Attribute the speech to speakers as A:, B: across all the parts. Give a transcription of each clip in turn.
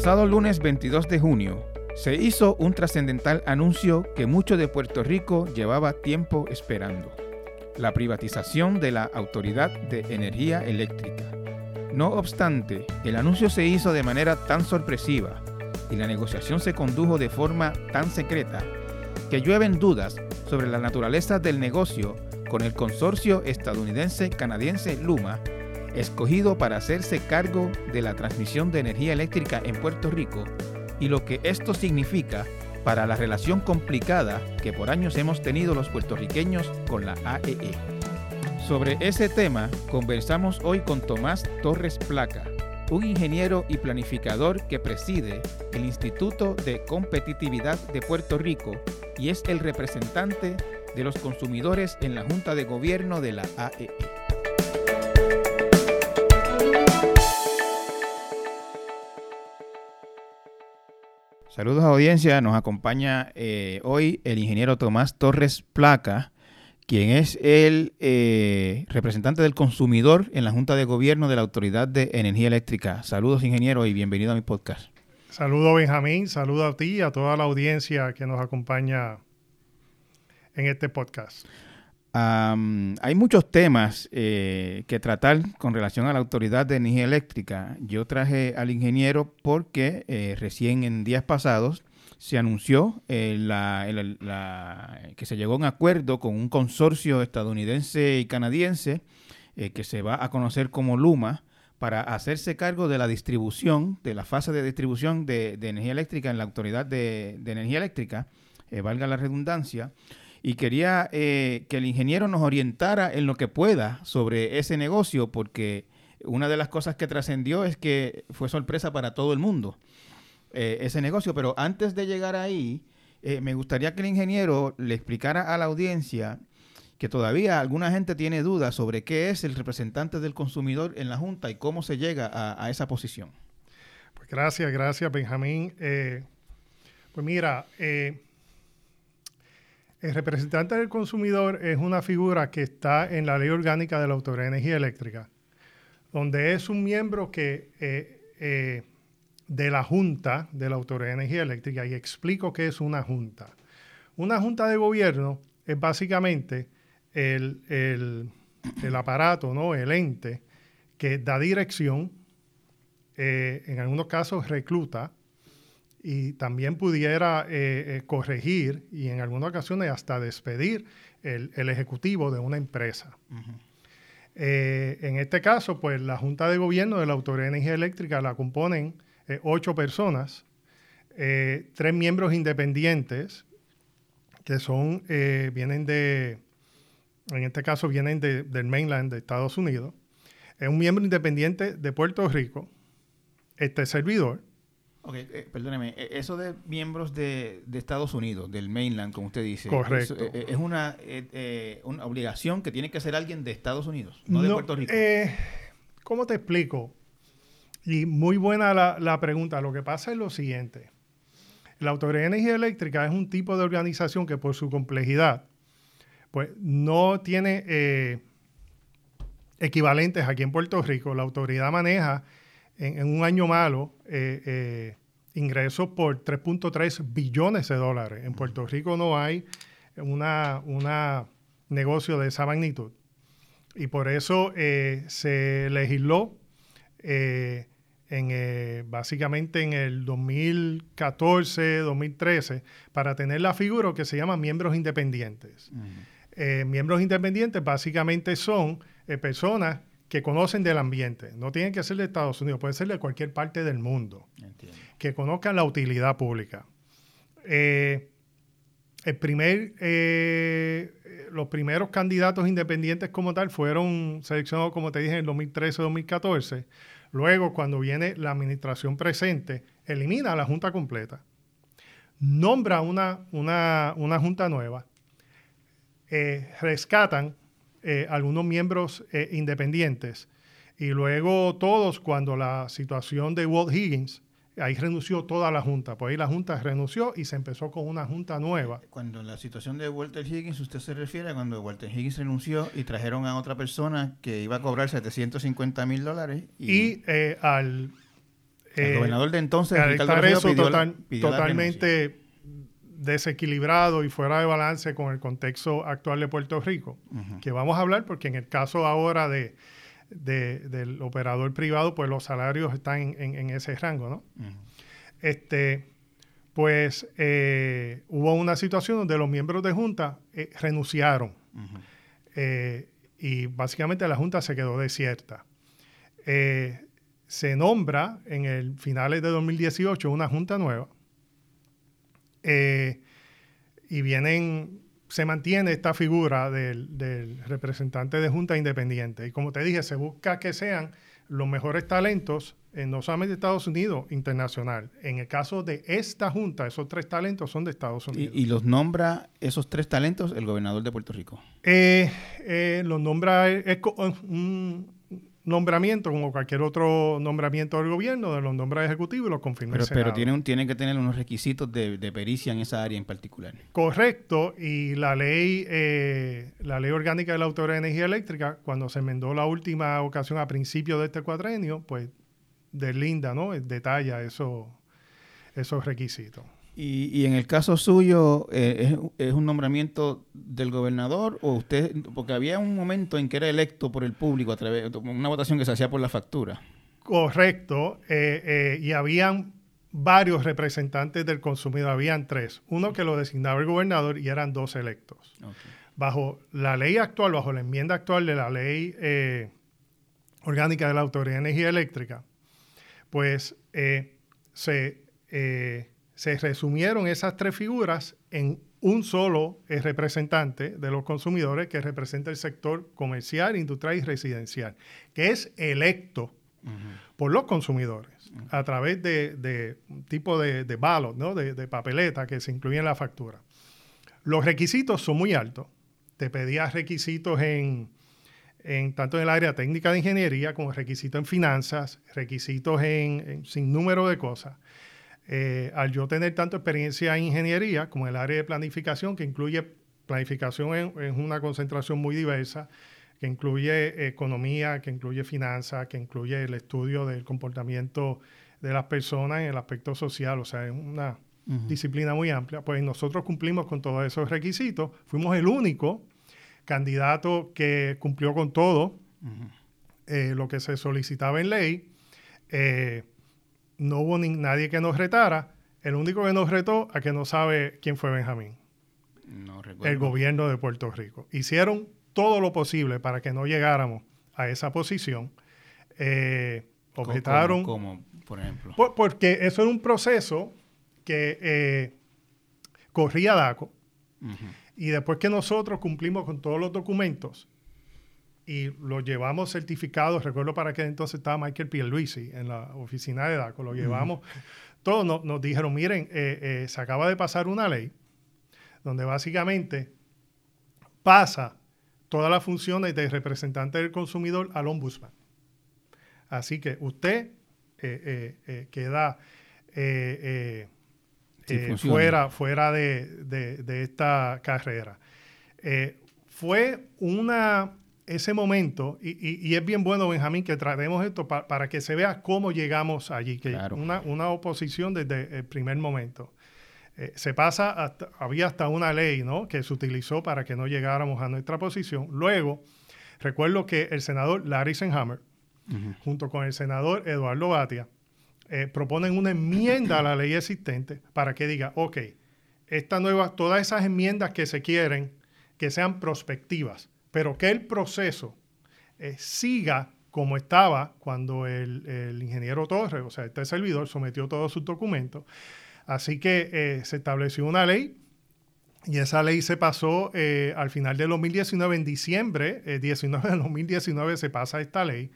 A: pasado lunes 22 de junio se hizo un trascendental anuncio que mucho de Puerto Rico llevaba tiempo esperando. La privatización de la Autoridad de Energía Eléctrica. No obstante, el anuncio se hizo de manera tan sorpresiva y la negociación se condujo de forma tan secreta que llueven dudas sobre la naturaleza del negocio con el consorcio estadounidense-canadiense Luma escogido para hacerse cargo de la transmisión de energía eléctrica en Puerto Rico y lo que esto significa para la relación complicada que por años hemos tenido los puertorriqueños con la AEE. E. Sobre ese tema conversamos hoy con Tomás Torres Placa, un ingeniero y planificador que preside el Instituto de Competitividad de Puerto Rico y es el representante de los consumidores en la Junta de Gobierno de la AEE. Saludos a audiencia, nos acompaña eh, hoy el ingeniero Tomás Torres Placa, quien es el eh, representante del consumidor en la Junta de Gobierno de la Autoridad de Energía Eléctrica. Saludos ingeniero y bienvenido a mi podcast.
B: Saludos Benjamín, saludos a ti y a toda la audiencia que nos acompaña en este podcast
A: hay muchos temas eh, que tratar con relación a la Autoridad de Energía Eléctrica. Yo traje al ingeniero porque eh, recién en días pasados se anunció eh, que se llegó a un acuerdo con un consorcio estadounidense y canadiense que se va a conocer como Luma para hacerse cargo de la distribución, de la fase de distribución de, energía eléctrica en la Autoridad de, de Energía Eléctrica, valga la redundancia y quería eh, que el ingeniero nos orientara en lo que pueda sobre ese negocio, porque una de las cosas que trascendió es que fue sorpresa para todo el mundo eh, ese negocio. Pero antes de llegar ahí, eh, me gustaría que el ingeniero le explicara a la audiencia que todavía alguna gente tiene dudas sobre qué es el representante del consumidor en la Junta y cómo se llega a, esa posición.
B: Pues gracias, gracias Benjamín. pues mira, el representante del consumidor es una figura que está en la ley orgánica de la Autoridad de Energía Eléctrica, donde es un miembro que, eh, eh, de la Junta de la Autoridad de Energía Eléctrica, y explico qué es una Junta. Una Junta de Gobierno es básicamente el, aparato, ¿no? el ente que da dirección, eh, en algunos casos recluta, y también pudiera eh, eh, corregir y en algunas ocasiones hasta despedir el, ejecutivo de una empresa. Eh, en este caso, pues la Junta de Gobierno de la Autoridad de Energía Eléctrica la componen ocho personas, tres miembros independientes que son, vienen de, en este caso vienen del mainland de Estados Unidos, es un miembro independiente de Puerto Rico, este servidor,
A: Ok, eh, perdóneme, e, eso de miembros de, Estados Unidos, del mainland, como usted dice,
B: Correcto.
A: Es, eh, es una, eh, una obligación que tiene que ser alguien de Estados Unidos, no, de Puerto Rico.
B: ¿Cómo te explico? Y muy buena la, la, pregunta. Lo que pasa es lo siguiente. La Autoridad de Energía Eléctrica es un tipo de organización que por su complejidad, pues no tiene equivalentes aquí en Puerto Rico. La autoridad maneja en, un año malo eh, eh, ingresos por 3.3 billones de dólares. En Puerto Rico no hay una, una negocio de esa magnitud. Y por eso eh, se legisló en, básicamente en el 2014, 2013, para tener la figura que se llama miembros independientes. miembros independientes básicamente son personas que conocen del ambiente. No tienen que ser de Estados Unidos, puede ser de cualquier parte del mundo. Que conozcan la utilidad pública. Eh, el primer, eh, los primeros candidatos independientes como tal fueron seleccionados, como te dije, en el 2013-2014. Luego, cuando viene la administración presente, elimina a la junta completa, nombra una, una, una junta nueva, eh, rescatan eh, algunos miembros eh, independientes. Y luego todos, cuando la situación de Walt Higgins, ahí renunció toda la Junta. Pues ahí la Junta renunció y se empezó con una Junta nueva.
A: Cuando la situación de Walter Higgins, usted se refiere a cuando Walter Higgins renunció y trajeron a otra persona que iba a cobrar 750 mil dólares.
B: Y, eh, al
A: El gobernador de entonces, Ricardo
B: estar
A: Rosselló,
B: eso
A: pidió la-
B: total-
A: pidió la
B: totalmente desequilibrado y fuera de balance con el contexto actual de Puerto Rico, que vamos a hablar porque en el caso ahora de, de- del operador privado, pues los salarios están en, en- en ese rango, ¿no? Este, pues eh, hubo una situación donde los miembros de Junta eh, renunciaron eh, y básicamente la Junta se quedó desierta. Se nombra en el finales de 2018 una Junta nueva eh, y vienen, se mantiene esta figura del, del representante de Junta Independiente. Y como te dije, se busca que sean los mejores talentos, eh, no solamente de Estados Unidos, internacional. En el caso de esta Junta, esos tres talentos son de Estados Unidos.
A: Y, y los nombra esos tres talentos el gobernador de Puerto Rico.
B: Eh, eh, los nombra, es un nombramiento como cualquier otro nombramiento del gobierno, de los nombra ejecutivo y los confirma
A: Pero,
B: el
A: pero
B: Senado.
A: tiene, un- tiene que tener unos requisitos de, de pericia en esa área en particular.
B: Correcto, y la ley, eh, la ley orgánica de la Autoridad de Energía Eléctrica, cuando se enmendó la última ocasión a principios de este cuatrenio, pues deslinda, ¿no? Detalla eso, esos requisitos.
A: Y, y en el caso suyo, eh, ¿es, es un nombramiento del gobernador o usted? Porque había un momento en que era electo por el público a través de una votación que se hacía por la factura.
B: Correcto, eh, eh, y habían varios representantes del consumidor, habían tres. Uno que lo designaba el gobernador y eran dos electos. Bajo la ley actual, bajo la enmienda actual de la ley orgánica de la Autoridad de Energía Eléctrica, pues se, eh, se resumieron esas tres figuras en un solo eh, representante de los consumidores que representa el sector comercial, industrial y residencial, que es electo por los consumidores a través de, de un tipo de, de ballot, ¿no? de, de papeleta que se incluye en la factura. Los requisitos son muy altos. Te pedía requisitos en, en tanto en el área técnica de ingeniería como requisitos en finanzas, requisitos en, en sin número de cosas. Eh, al yo tener tanto experiencia en ingeniería como en el área de planificación, que incluye planificación en, en una concentración muy diversa, que incluye economía, que incluye finanzas, que incluye el estudio del comportamiento de las personas en el aspecto social, o sea, es una disciplina muy amplia, pues nosotros cumplimos con todos esos requisitos, fuimos el único candidato que cumplió con todo eh, lo que se solicitaba en ley, Eh, no hubo ni- nadie que nos retara, el único que nos retó a que no sabe quién fue Benjamín
A: No recuerdo.
B: el gobierno de Puerto Rico. Hicieron todo lo posible para que no llegáramos a esa posición. Eh,
A: ¿Cómo-
B: objetaron,
A: cómo, por ejemplo?
B: por- porque eso era un proceso que eh, corría DACO y después que nosotros cumplimos con todos los documentos y los llevamos certificados, recuerdo para que entonces estaba Michael Pierluisi en la oficina de DACO, lo llevamos, todos nos, nos dijeron, miren, eh, eh, se acaba de pasar una ley donde básicamente pasa todas las funciones de representante del consumidor al ombudsman. Así que usted eh, queda
A: Sí,
B: fuera, fuera de, de- de esta carrera. Fue una, ese momento, y, y- y es bien bueno, Benjamín, que tratemos esto pa- para que se vea cómo llegamos allí, que
A: Claro.
B: una, una oposición desde el primer momento. Eh, se pasa, hasta, había hasta una ley ¿no? que se utilizó para que no llegáramos a nuestra posición. Luego, recuerdo que el senador Larry Senhammer, junto con el senador Eduardo Batia, eh, proponen una enmienda a la ley existente para que diga, ok, esta nueva, todas esas enmiendas que se quieren, que sean prospectivas, pero que el proceso eh, siga como estaba cuando el, el ingeniero Torres, o sea, este servidor, sometió todos sus documentos. Así que eh, se estableció una ley y esa ley se pasó eh, al final del 2019, en diciembre eh, 19 de 2019 se pasa esta ley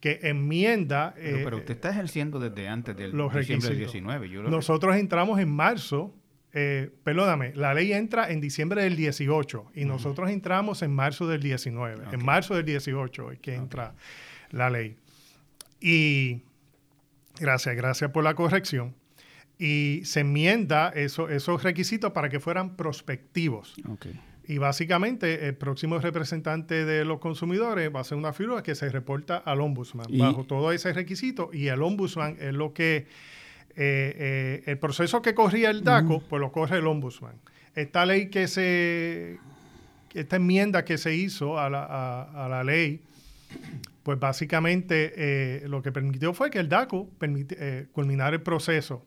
B: que enmienda...
A: Pero, pero usted está ejerciendo desde antes del
B: los
A: diciembre del
B: requisitos.
A: 19. Yo lo
B: Nosotros entramos en marzo, eh, perdóname, la ley entra en diciembre del 18 y nosotros entramos en marzo del 19.
A: Ok.
B: En marzo del 18 es que entra la ley. Y gracias, gracias por la corrección. Y se enmienda eso- esos requisitos para que fueran prospectivos. Y básicamente el próximo representante de los consumidores va a ser una figura que se reporta al ombudsman bajo todo ese requisito y el ombudsman es lo que eh, eh, el proceso que corría el DACO, pues lo corre el ombudsman. Esta ley que se, esta enmienda que se hizo a la, ley, pues básicamente eh, lo que permitió fue que el DACO permite, culminara el proceso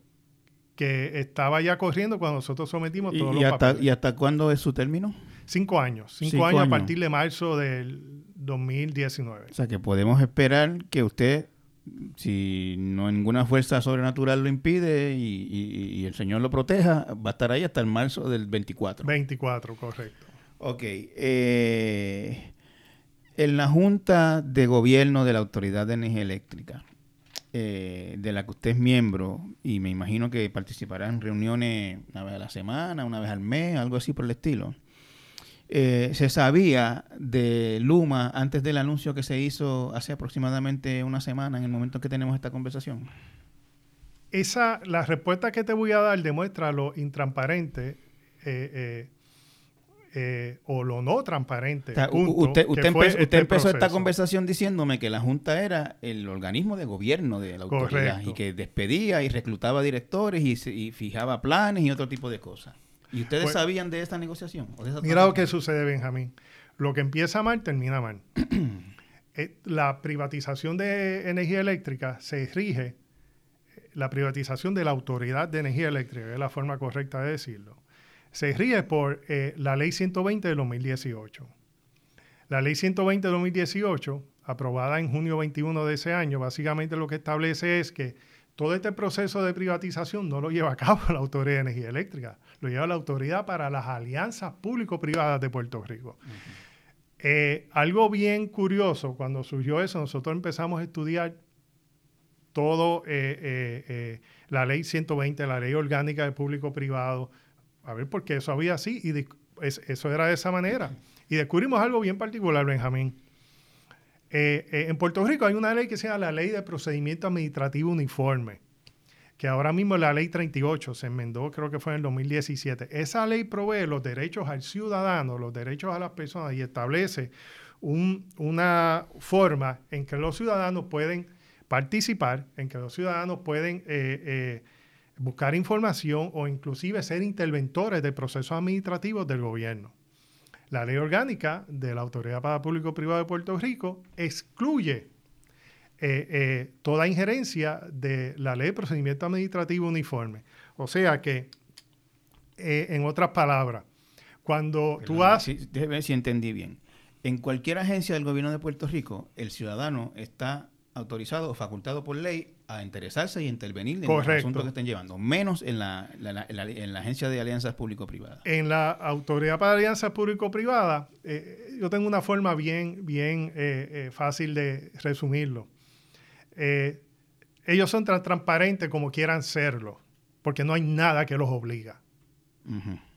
B: que estaba ya corriendo cuando nosotros sometimos todos
A: ¿Y,
B: los
A: hasta, ¿Y hasta cuándo es su término?
B: Cinco años. Cinco, años, a partir de marzo del 2019.
A: O sea que podemos esperar que usted, si no ninguna fuerza sobrenatural lo impide y, el Señor lo proteja, va a estar ahí hasta el marzo del 24.
B: 24, correcto.
A: Ok. Eh, en la Junta de Gobierno de la Autoridad de Energía Eléctrica, eh, de la que usted es miembro y me imagino que participará en reuniones una vez a la semana, una vez al mes, algo así por el estilo. Eh, se sabía de Luma antes del anuncio que se hizo hace aproximadamente una semana en el momento en que tenemos esta conversación.
B: Esa, la respuesta que te voy a dar demuestra lo intransparente eh, eh, o lo no transparente.
A: usted, usted, este empezó, esta conversación diciéndome que la Junta era el organismo de gobierno de la autoridad y que despedía y reclutaba directores y, fijaba planes y otro tipo de cosas. ¿Y ustedes pues, sabían de esta negociación?
B: mira lo que sucede, Benjamín. Lo que empieza mal, termina mal. Eh, la privatización de energía eléctrica se rige, la privatización de la Autoridad de Energía Eléctrica, es la forma correcta de decirlo se rige por eh, la Ley 120 de 2018. La Ley 120 de 2018, aprobada en junio 21 de ese año, básicamente lo que establece es que todo este proceso de privatización no lo lleva a cabo la Autoridad de Energía Eléctrica, lo lleva la Autoridad para las Alianzas Público-Privadas de Puerto Rico. Eh, algo bien curioso, cuando surgió eso, nosotros empezamos a estudiar todo eh, la ley 120, la ley orgánica de público-privado, a ver, porque eso había así y eso era de esa manera. Y descubrimos algo bien particular, Benjamín. Eh, eh, en Puerto Rico hay una ley que se llama la Ley de Procedimiento Administrativo Uniforme, que ahora mismo la Ley 38, se enmendó creo que fue en el 2017. Esa ley provee los derechos al ciudadano, los derechos a las personas y establece una forma en que los ciudadanos pueden participar, en que los ciudadanos pueden... Eh, buscar información o inclusive ser interventores de procesos administrativos del gobierno. La ley orgánica de la Autoridad para Público Privado de Puerto Rico excluye eh, eh, toda injerencia de la ley de procedimiento administrativo uniforme. O sea que, eh, en otras palabras, cuando tú vas...
A: déjeme ver si entendí bien. En cualquier agencia del gobierno de Puerto Rico, el ciudadano está autorizado o facultado por ley a interesarse y intervenir en los asuntos que estén llevando, menos en la, en la Agencia de Alianzas Público-Privadas.
B: En la Autoridad para Alianzas Público-Privadas, eh, yo tengo una forma bien, bien eh, eh, fácil de resumirlo. Ellos son tan transparentes como quieran serlo, porque no hay nada que los obliga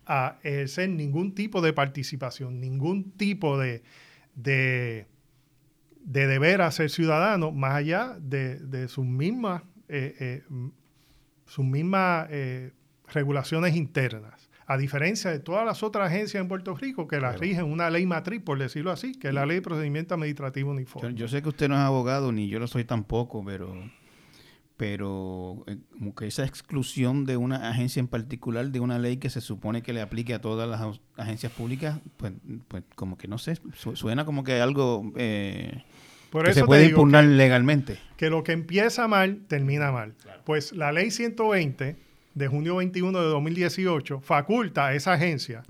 B: a ejercer ningún tipo de participación, ningún tipo de de deber a ser ciudadano más allá de, sus mismas, eh, eh, sus mismas eh, regulaciones internas. A diferencia de todas las otras agencias en Puerto Rico que las rigen una ley matriz, por decirlo así, que es la ley de procedimiento administrativo uniforme.
A: Yo, sé que usted no es abogado, ni yo lo soy tampoco, pero pero como que esa exclusión de una agencia en particular de una ley que se supone que le aplique a todas las agencias públicas, pues, pues como que no sé, suena como que algo eh, que se puede impugnar legalmente.
B: Que lo que empieza mal, termina mal. Pues la ley 120 de junio 21 de 2018 faculta a esa agencia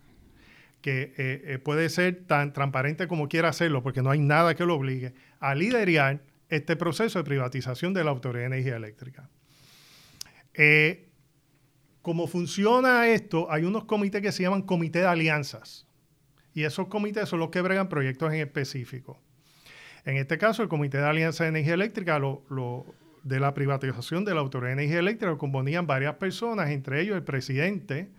B: que eh, eh, puede ser tan transparente como quiera hacerlo, porque no hay nada que lo obligue, a liderar este proceso de privatización de la Autoridad de Energía Eléctrica. Eh, como funciona esto, hay unos comités que se llaman comité de alianzas. Y esos comités son los que bregan proyectos en específico. En este caso, el Comité de Alianza de Energía Eléctrica, lo, de la privatización de la Autoridad de Energía Eléctrica, lo componían varias personas, entre ellos el presidente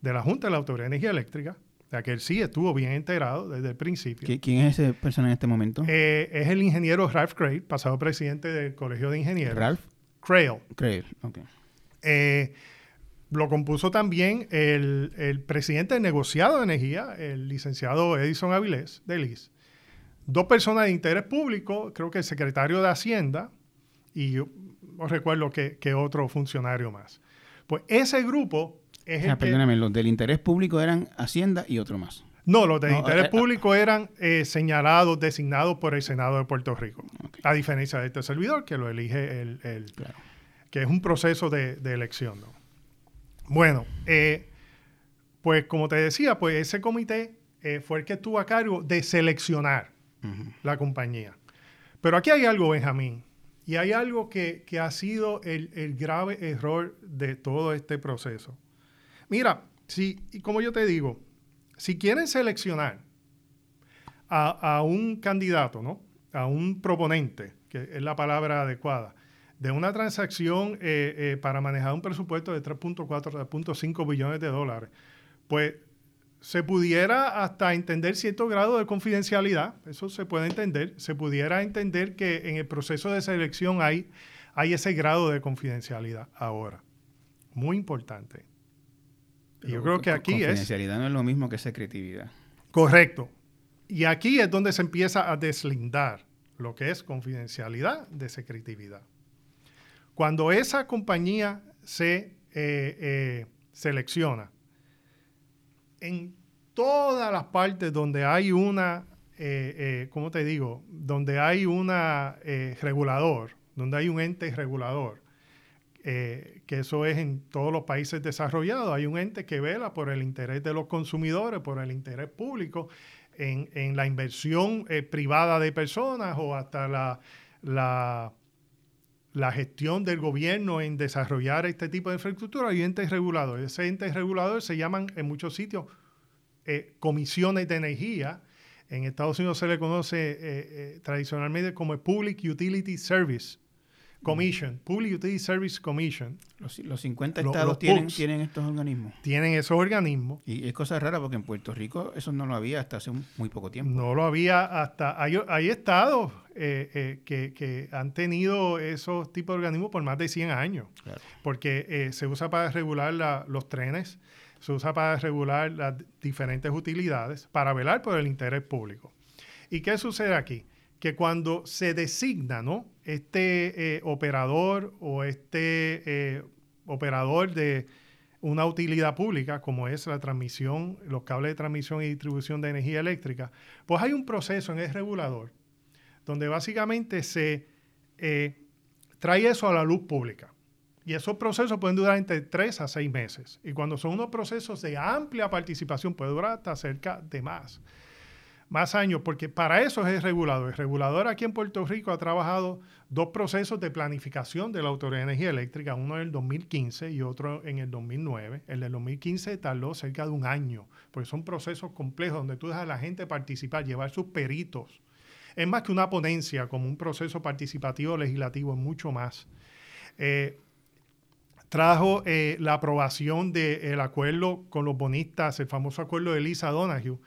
B: de la Junta de la Autoridad de Energía Eléctrica, ya que él sí estuvo bien enterado desde el principio.
A: ¿Quién es esa persona en este momento?
B: Eh, es el ingeniero Ralph Craig, pasado presidente del Colegio de Ingenieros.
A: ¿Ralph?
B: Crail.
A: Crail, ok.
B: Eh, lo compuso también el, presidente del negociado de energía, el licenciado Edison Avilés de LIS. Dos personas de interés público, creo que el secretario de Hacienda y yo recuerdo que, otro funcionario más. Pues ese grupo es
A: el perdóname, los del interés público eran Hacienda y otro más.
B: No, los del interés eh, público eran eh, señalados, designados por el Senado de Puerto Rico. A diferencia de este servidor que lo elige el, que es un proceso de, elección. Bueno, eh, pues como te decía, pues ese comité fue el que estuvo a cargo de seleccionar la compañía. Pero aquí hay algo, Benjamín, y hay algo que, ha sido el, el, grave error de todo este proceso. Mira, si, y como yo te digo, si quieren seleccionar a, un candidato, ¿no? A un proponente, que es la palabra adecuada, de una transacción eh, eh, para manejar un presupuesto de 3.4, 3.5 billones de dólares, pues se pudiera hasta entender cierto grado de confidencialidad, eso se puede entender, se pudiera entender que en el proceso de selección hay, hay ese grado de confidencialidad ahora. Muy importante yo creo que aquí
A: es... Confidencialidad no es lo mismo que secretividad.
B: Correcto. Y aquí es donde se empieza a deslindar lo que es confidencialidad de secretividad. Cuando esa compañía se eh, eh, selecciona, en todas las partes donde hay una, eh, ¿cómo te digo? Donde hay una regulador, donde hay un ente regulador, eh, que eso es en todos los países desarrollados. Hay un ente que vela por el interés de los consumidores, por el interés público, en, la inversión eh, privada de personas o hasta la, gestión del gobierno en desarrollar este tipo de infraestructura. Hay entes reguladores. Ese ente regulador se llaman en muchos sitios eh, comisiones de energía. En Estados Unidos se le conoce tradicionalmente como Public Utility Service Commission, Public Utility Service Commission.
A: Los, 50 estados tienen, tienen, estos organismos.
B: Tienen esos organismos.
A: Y es cosa rara porque en Puerto Rico eso no lo había hasta hace muy poco tiempo.
B: No lo había hasta... Hay, hay estados eh, eh, que, que, han tenido esos tipos de organismos por más de 100 años. Porque eh, se usa para regular los trenes, se usa para regular las diferentes utilidades, para velar por el interés público. ¿Y qué sucede aquí? Que cuando se designa, ¿no? este eh, operador o este eh, operador de una utilidad pública, como es la transmisión, los cables de transmisión y distribución de energía eléctrica, pues hay un proceso en el regulador donde básicamente se eh, trae eso a la luz pública. Y esos procesos pueden durar entre tres a seis meses. Y cuando son unos procesos de amplia participación, puede durar hasta cerca de más más años, porque para eso es el regulador. El regulador aquí en Puerto Rico ha trabajado dos procesos de planificación de la Autoridad de Energía Eléctrica, uno en el 2015 y otro en el 2009. El del 2015 tardó cerca de un año, porque son procesos complejos donde tú dejas a la gente participar, llevar sus peritos. Es más que una ponencia, como un proceso participativo legislativo, es mucho más. Eh, trajo eh, la aprobación del acuerdo con los bonistas, el famoso acuerdo de Lisa Donahue,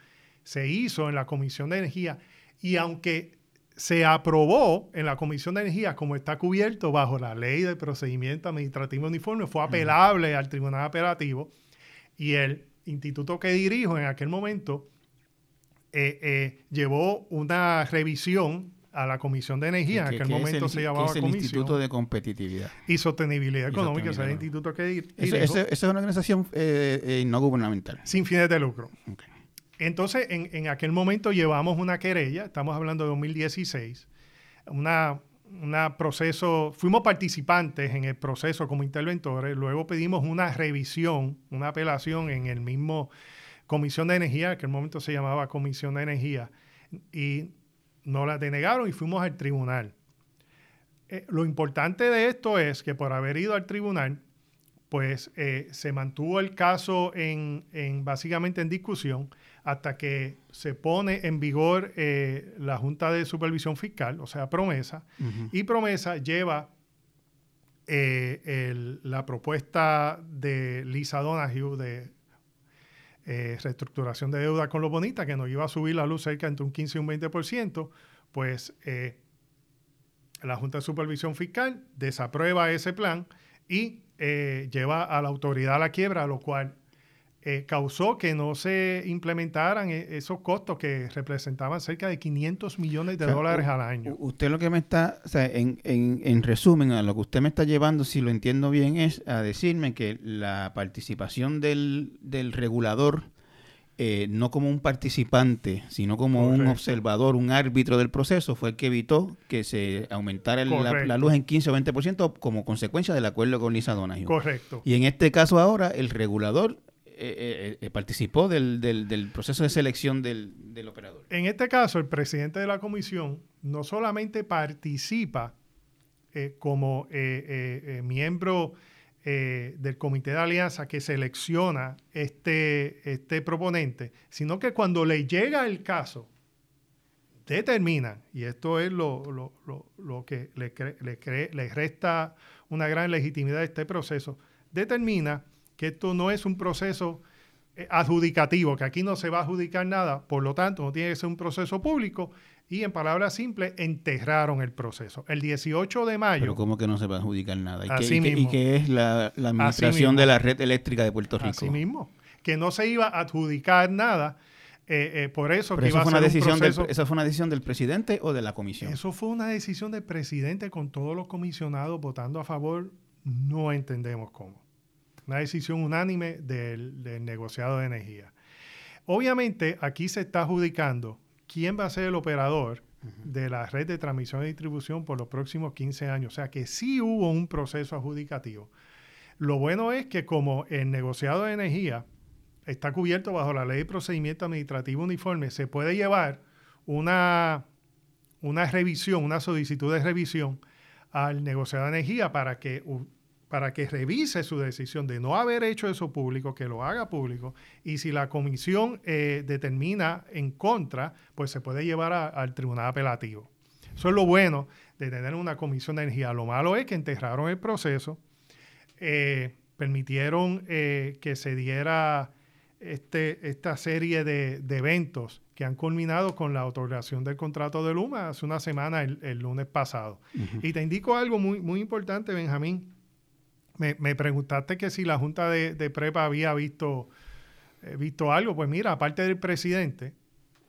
B: se hizo en la Comisión de Energía y aunque se aprobó en la Comisión de Energía como está cubierto bajo la ley de procedimiento administrativo uniforme, fue apelable al Tribunal Apelativo y el instituto que dirijo en aquel momento eh, eh, llevó una revisión a la Comisión de Energía, en aquel momento se llamaba
A: es el Instituto de Competitividad
B: y Sostenibilidad Económica, ese es el instituto que dirijo.
A: Es una organización eh, no gubernamental.
B: Sin fines de lucro. Entonces, en, aquel momento llevamos una querella, estamos hablando de 2016, una, proceso, fuimos participantes en el proceso como interventores, luego pedimos una revisión, una apelación en el mismo Comisión de Energía, en aquel momento se llamaba Comisión de Energía, y nos la denegaron y fuimos al tribunal. Eh, lo importante de esto es que por haber ido al tribunal, pues eh, se mantuvo el caso en, básicamente en discusión hasta que se pone en vigor eh, la Junta de Supervisión Fiscal, o sea, promesa, y promesa lleva eh, la propuesta de Lisa Donahue de reestructuración de deuda con lo bonita, que nos iba a subir la luz cerca entre un 15 y un 20%, pues la Junta de Supervisión Fiscal desaprueba ese plan y eh, lleva a la autoridad a la quiebra, lo cual eh, causó que no se implementaran e, esos costos que representaban cerca de 500 millones de dólares al año.
A: Usted lo que me está, o sea, en, en, en, resumen, a lo que usted me está llevando, si lo entiendo bien, es a decirme que la participación del, del regulador, eh, no como un participante, sino como un observador, un árbitro del proceso, fue el que evitó que se aumentara la, la, luz en 15 o 20% como consecuencia del acuerdo con Lisa Donahue.
B: Correcto.
A: Y en este caso ahora, el regulador eh, eh, participó del, del, proceso de selección del, del, operador.
B: En este caso, el presidente de la comisión no solamente participa eh, como miembro del comité de alianza que selecciona este, este proponente, sino que cuando le llega el caso, determina, y esto es lo, lo, lo, lo que le, le, le resta una gran legitimidad a este proceso, determina que esto no es un proceso eh, adjudicativo, que aquí no se va a adjudicar nada, por lo tanto no tiene que ser un proceso público y en palabras simples enterraron el proceso. El 18 de mayo...
A: Pero ¿cómo que no se va a adjudicar nada? ¿Y, qué, es la, administración de la red eléctrica de Puerto Rico?
B: Así mismo, que no se iba a adjudicar nada. Eh, eh, por eso que
A: iba a ser una decisión del, ¿Esa fue una decisión del presidente o de la comisión?
B: Eso fue una decisión del presidente con todos los comisionados votando a favor. No entendemos cómo una decisión unánime del, negociado de energía. Obviamente, aquí se está adjudicando quién va a ser el operador de la red de transmisión y distribución por los próximos 15 años. O sea que sí hubo un proceso adjudicativo. Lo bueno es que como el negociado de energía está cubierto bajo la ley de procedimiento administrativo uniforme, se puede llevar una, una revisión, una solicitud de revisión al negociado de energía para que para que revise su decisión de no haber hecho eso público, que lo haga público, y si la comisión eh, determina en contra, pues se puede llevar al tribunal apelativo. Eso es lo bueno de tener una comisión de energía. Lo malo es que enterraron el proceso, eh, permitieron eh, que se diera este, esta serie de, eventos que han culminado con la otorgación del contrato de Luma hace una semana, el, lunes pasado. Y te indico algo muy, muy importante, Benjamín me, preguntaste que si la Junta de, Prepa había visto, eh, visto algo. Pues mira, aparte del presidente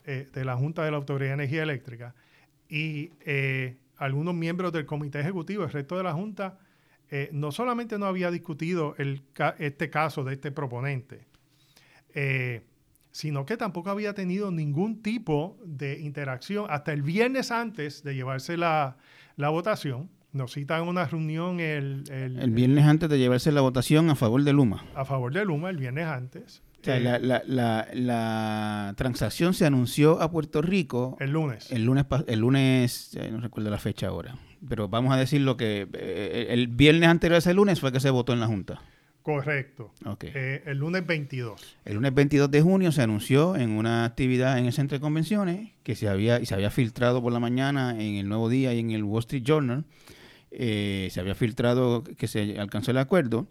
B: eh, de la Junta de la Autoridad de Energía Eléctrica y eh, algunos miembros del Comité Ejecutivo, el resto de la Junta, no solamente no había discutido este caso de este proponente, sino que tampoco había tenido ningún tipo de interacción hasta el viernes antes de llevarse la votación nos citan una reunión el,
A: el, viernes antes de llevarse la votación a favor de Luma.
B: A favor de Luma, el viernes antes.
A: O sea, la, la, la, la, transacción se anunció a Puerto Rico.
B: El lunes.
A: El lunes, el lunes no recuerdo la fecha ahora. Pero vamos a decir lo que. Eh, el viernes anterior a ese lunes fue que se votó en la Junta.
B: Correcto. Eh, el lunes 22.
A: El lunes 22 de junio se anunció en una actividad en el centro de convenciones que se había, y se había filtrado por la mañana en el Nuevo Día y en el Wall Street Journal eh, se había filtrado que se alcanzó el acuerdo.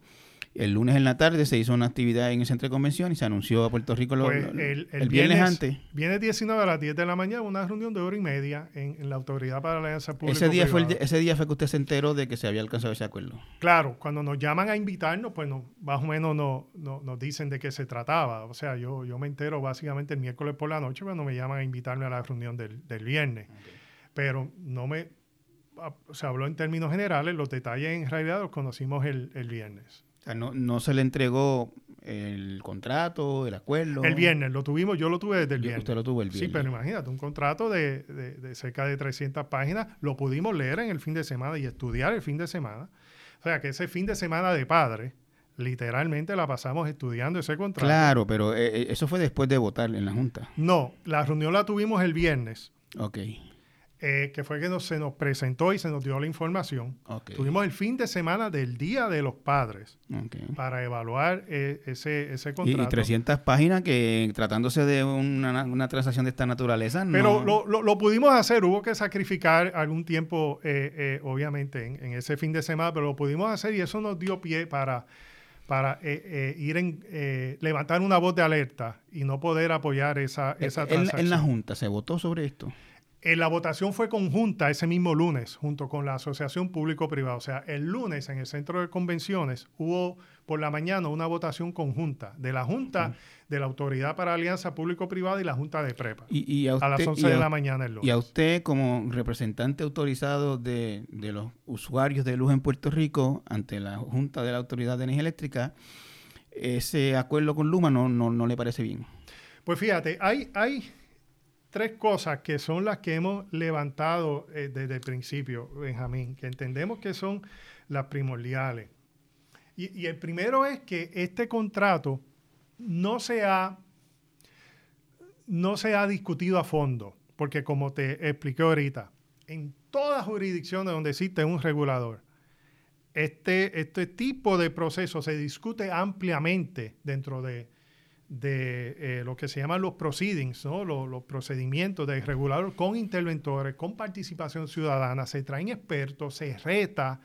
A: El lunes en la tarde se hizo una actividad en el centro de convención y se anunció a Puerto Rico
B: pues, el, viernes, antes. Viene 19 a las 10 de la mañana, una reunión de hora y media en, la Autoridad para la Alianza Pública.
A: Ese día, fue ese día fue que usted se enteró de que se había alcanzado ese acuerdo.
B: Claro, cuando nos llaman a invitarnos, pues más o menos no, nos dicen de qué se trataba. O sea, yo, yo me entero básicamente el miércoles por la noche cuando me llaman a invitarme a la reunión del, viernes. Pero no me se habló en términos generales, los detalles en realidad los conocimos el, viernes.
A: O sea, no, no se le entregó el contrato, el acuerdo.
B: El viernes, lo tuvimos, yo lo tuve desde el viernes.
A: Usted lo tuvo el viernes.
B: Sí, pero imagínate, un contrato de, de, cerca de 300 páginas, lo pudimos leer en el fin de semana y estudiar el fin de semana. O sea, que ese fin de semana de padre, literalmente la pasamos estudiando ese contrato.
A: Claro, pero eh, eh, eso fue después de votar en la Junta.
B: No, la reunión la tuvimos el viernes.
A: Ok.
B: Eh, que fue que se nos presentó y se nos dio la información. Tuvimos el fin de semana del Día de los Padres para evaluar eh, ese, ese contrato.
A: Y, 300 páginas que tratándose de una, transacción de esta naturaleza.
B: Pero lo, lo, pudimos hacer, hubo que sacrificar algún tiempo, eh, obviamente, en, ese fin de semana, pero lo pudimos hacer y eso nos dio pie para para ir en levantar una voz de alerta y no poder apoyar esa, esa
A: transacción. en la Junta se votó sobre esto?
B: Eh, la votación fue conjunta ese mismo lunes, junto con la Asociación Público-Privada. O sea, el lunes en el centro de convenciones hubo por la mañana una votación conjunta de la Junta, de la Autoridad para Alianza Público-Privada y la Junta de Prepa.
A: Y, a,
B: las 11 de la mañana el lunes.
A: Y a usted, como representante autorizado de, los usuarios de luz en Puerto Rico ante la Junta de la Autoridad de Energía Eléctrica, ese acuerdo con Luma no, no, le parece bien.
B: Pues fíjate, hay, hay tres cosas que son las que hemos levantado eh, desde el principio, Benjamín, que entendemos que son las primordiales. Y, el primero es que este contrato no se, ha, no discutido a fondo, porque como te expliqué ahorita, en todas jurisdicciones donde existe un regulador, este, este tipo de proceso se discute ampliamente dentro de, de eh, lo que se llaman los proceedings, los, procedimientos de regulador con interventores, con participación ciudadana, se traen expertos, se reta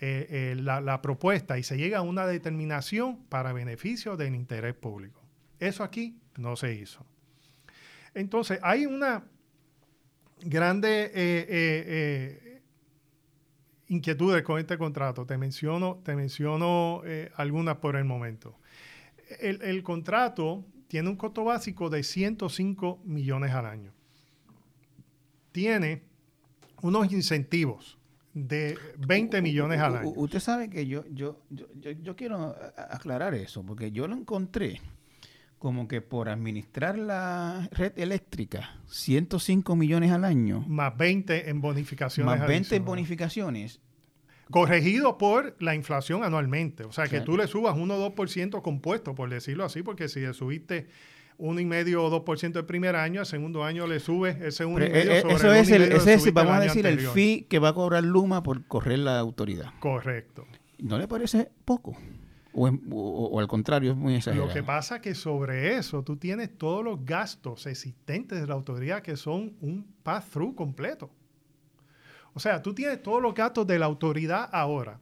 B: eh, eh, la, propuesta y se llega a una determinación para beneficio del interés público. Eso aquí no se hizo. Entonces, hay una grande inquietudes con este contrato. Te menciono, te menciono algunas por el momento el, contrato tiene un costo básico de 105 millones al año. Tiene unos incentivos de 20 millones al año.
A: Usted sabe que yo, yo, yo, quiero aclarar eso, porque yo lo encontré como que por administrar la red eléctrica, 105 millones al año.
B: Más 20 en bonificaciones.
A: Más 20 en bonificaciones
B: corregido por la inflación anualmente. O sea, que tú le subas 1 o 2% compuesto, por decirlo así, porque si le subiste 1,5 o 2% el primer año, el segundo año le subes ese 1,5%
A: eh, sobre Eso es, el, ese es vamos a decir, el fee que va a cobrar Luma por correr la autoridad.
B: Correcto.
A: ¿No le parece poco? O, al contrario, es muy exagerado.
B: Lo que pasa es que sobre eso tú tienes todos los gastos existentes de la autoridad que son un pass-through completo. O sea, tú tienes todos los gastos de la autoridad ahora.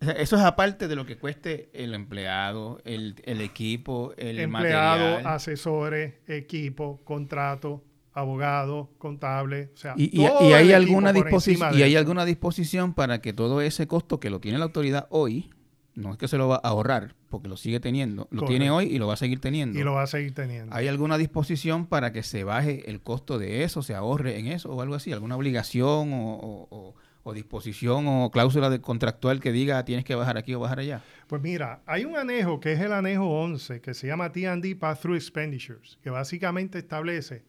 A: Eso es aparte de lo que cueste el empleado, el, equipo, el empleado,
B: asesores, equipo, contrato, abogado, contable, o sea,
A: y, hay alguna disposición y hay alguna disposición para que todo ese costo que lo tiene la autoridad hoy no es que se lo va a ahorrar, porque lo sigue teniendo. Lo tiene hoy y lo va a seguir teniendo.
B: Y lo va a seguir teniendo.
A: ¿Hay alguna disposición para que se baje el costo de eso, se ahorre en eso o algo así? ¿Alguna obligación o, disposición o cláusula de contractual que diga tienes que bajar aquí o bajar allá?
B: Pues mira, hay un anejo que es el anejo 11 que se llama TD Pass-Through Expenditures, que básicamente establece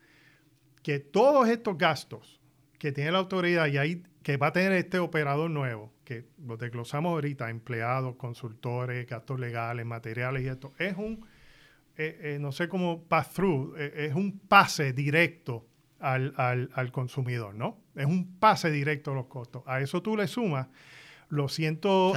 B: que todos estos gastos que tiene la autoridad y ahí que va a tener este operador nuevo, que lo desglosamos ahorita, empleados, consultores, gastos legales, materiales y esto, es un, eh, eh, no sé cómo pass-through, eh, es un pase directo al, consumidor, ¿no? Es un pase directo a los costos. A eso tú le sumas lo siento.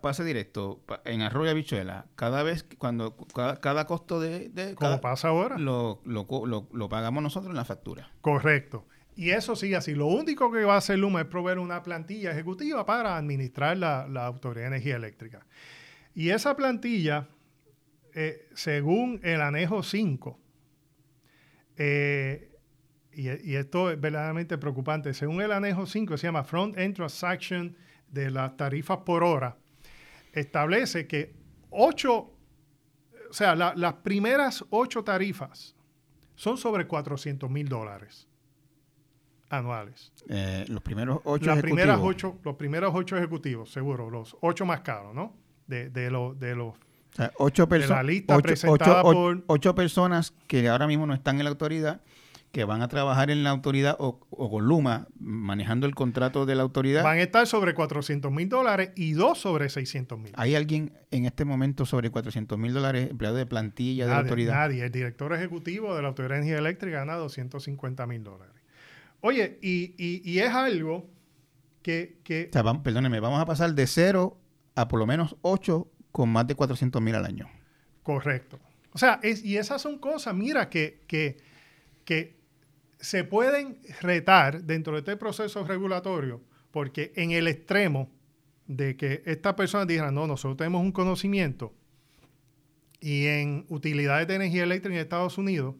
A: pase directo en Arroyo Bichuela, cada vez, cuando cada, costo de.
B: como pasa ahora.
A: Lo, lo, lo, pagamos nosotros en la factura.
B: Correcto. Y eso sigue así. Lo único que va a hacer Luma es proveer una plantilla ejecutiva para administrar la, Autoridad de Energía Eléctrica. Y esa plantilla, eh, según el anejo 5, eh, y, esto es verdaderamente preocupante, según el anejo 5, se llama Front End Transaction de las tarifas por hora, establece que ocho, o sea, las primeras ocho tarifas son sobre 400 mil dólares anuales.
A: Eh, los primeros ocho
B: Las primeras ocho, los primeros ocho ejecutivos, seguro, los ocho más caros, ¿no? De, de, de los
A: ocho personas. La lista presentada por. Ocho personas que ahora mismo no están en la autoridad, que van a trabajar en la autoridad o, con Luma, manejando el contrato de la autoridad.
B: Van a estar sobre 400 mil dólares y dos sobre 600 mil.
A: ¿Hay alguien en este momento sobre 400 mil dólares empleado de plantilla de la autoridad?
B: Nadie. El director ejecutivo de la Autoridad de Energía Eléctrica gana 250 mil dólares. Oye, y, es algo que... que...
A: O sea, perdóneme, vamos a pasar de cero a por lo menos ocho con más de 400 mil al año.
B: Correcto. O sea, es, y esas son cosas, mira, que, que, que se pueden retar dentro de este proceso regulatorio, porque en el extremo de que esta persona diga, no, nosotros tenemos un conocimiento y en utilidades de energía eléctrica en Estados Unidos,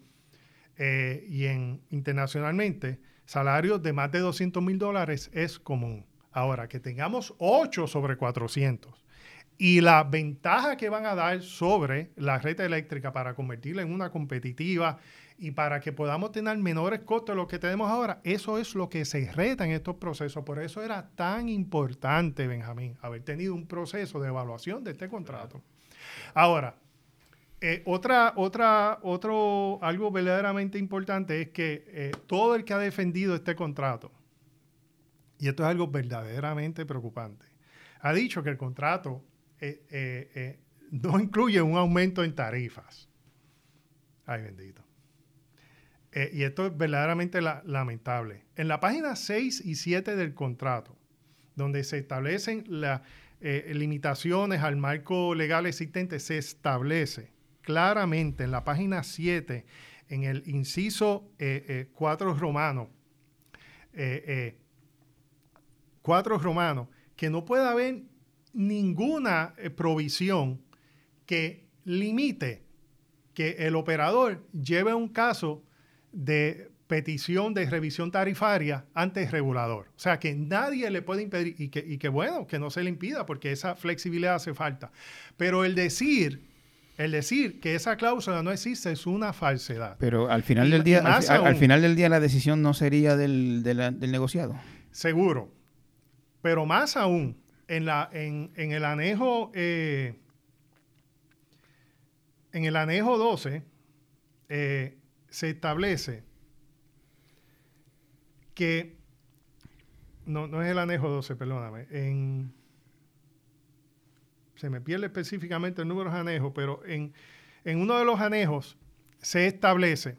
B: eh, y en, internacionalmente, salarios de más de 200 mil dólares es común. Ahora, que tengamos 8 sobre 400 y la ventaja que van a dar sobre la red eléctrica para convertirla en una competitiva y para que podamos tener menores costos de lo que tenemos ahora, eso es lo que se reta en estos procesos. Por eso era tan importante, Benjamín, haber tenido un proceso de evaluación de este contrato. Ahora, eh, otra, otra, otro, algo verdaderamente importante es que eh, todo el que ha defendido este contrato, y esto es algo verdaderamente preocupante, ha dicho que el contrato eh, no incluye un aumento en tarifas. Ay, bendito. Y esto es verdaderamente lamentable. En la página 6 y 7 del contrato, donde se establecen las limitaciones al marco legal existente, se establece claramente en la página 7, en el inciso 4 eh, romano, 4 romano, que no puede haber ninguna provisión que limite que el operador lleve un caso de petición de revisión tarifaria ante el regulador. O sea, que nadie le puede impedir y que, y que bueno, que no se le impida porque esa flexibilidad hace falta. Pero el decir, el decir que esa cláusula no existe es una falsedad.
A: Pero al final del día, al, final del día la decisión no sería del, negociado.
B: Seguro. Pero más aún, en, la, en, el anejo eh, en el anejo 12, eh, se establece que, no, no es el anejo 12, perdóname, en, se me pierde específicamente el número de anejos, pero en, en uno de los anejos se establece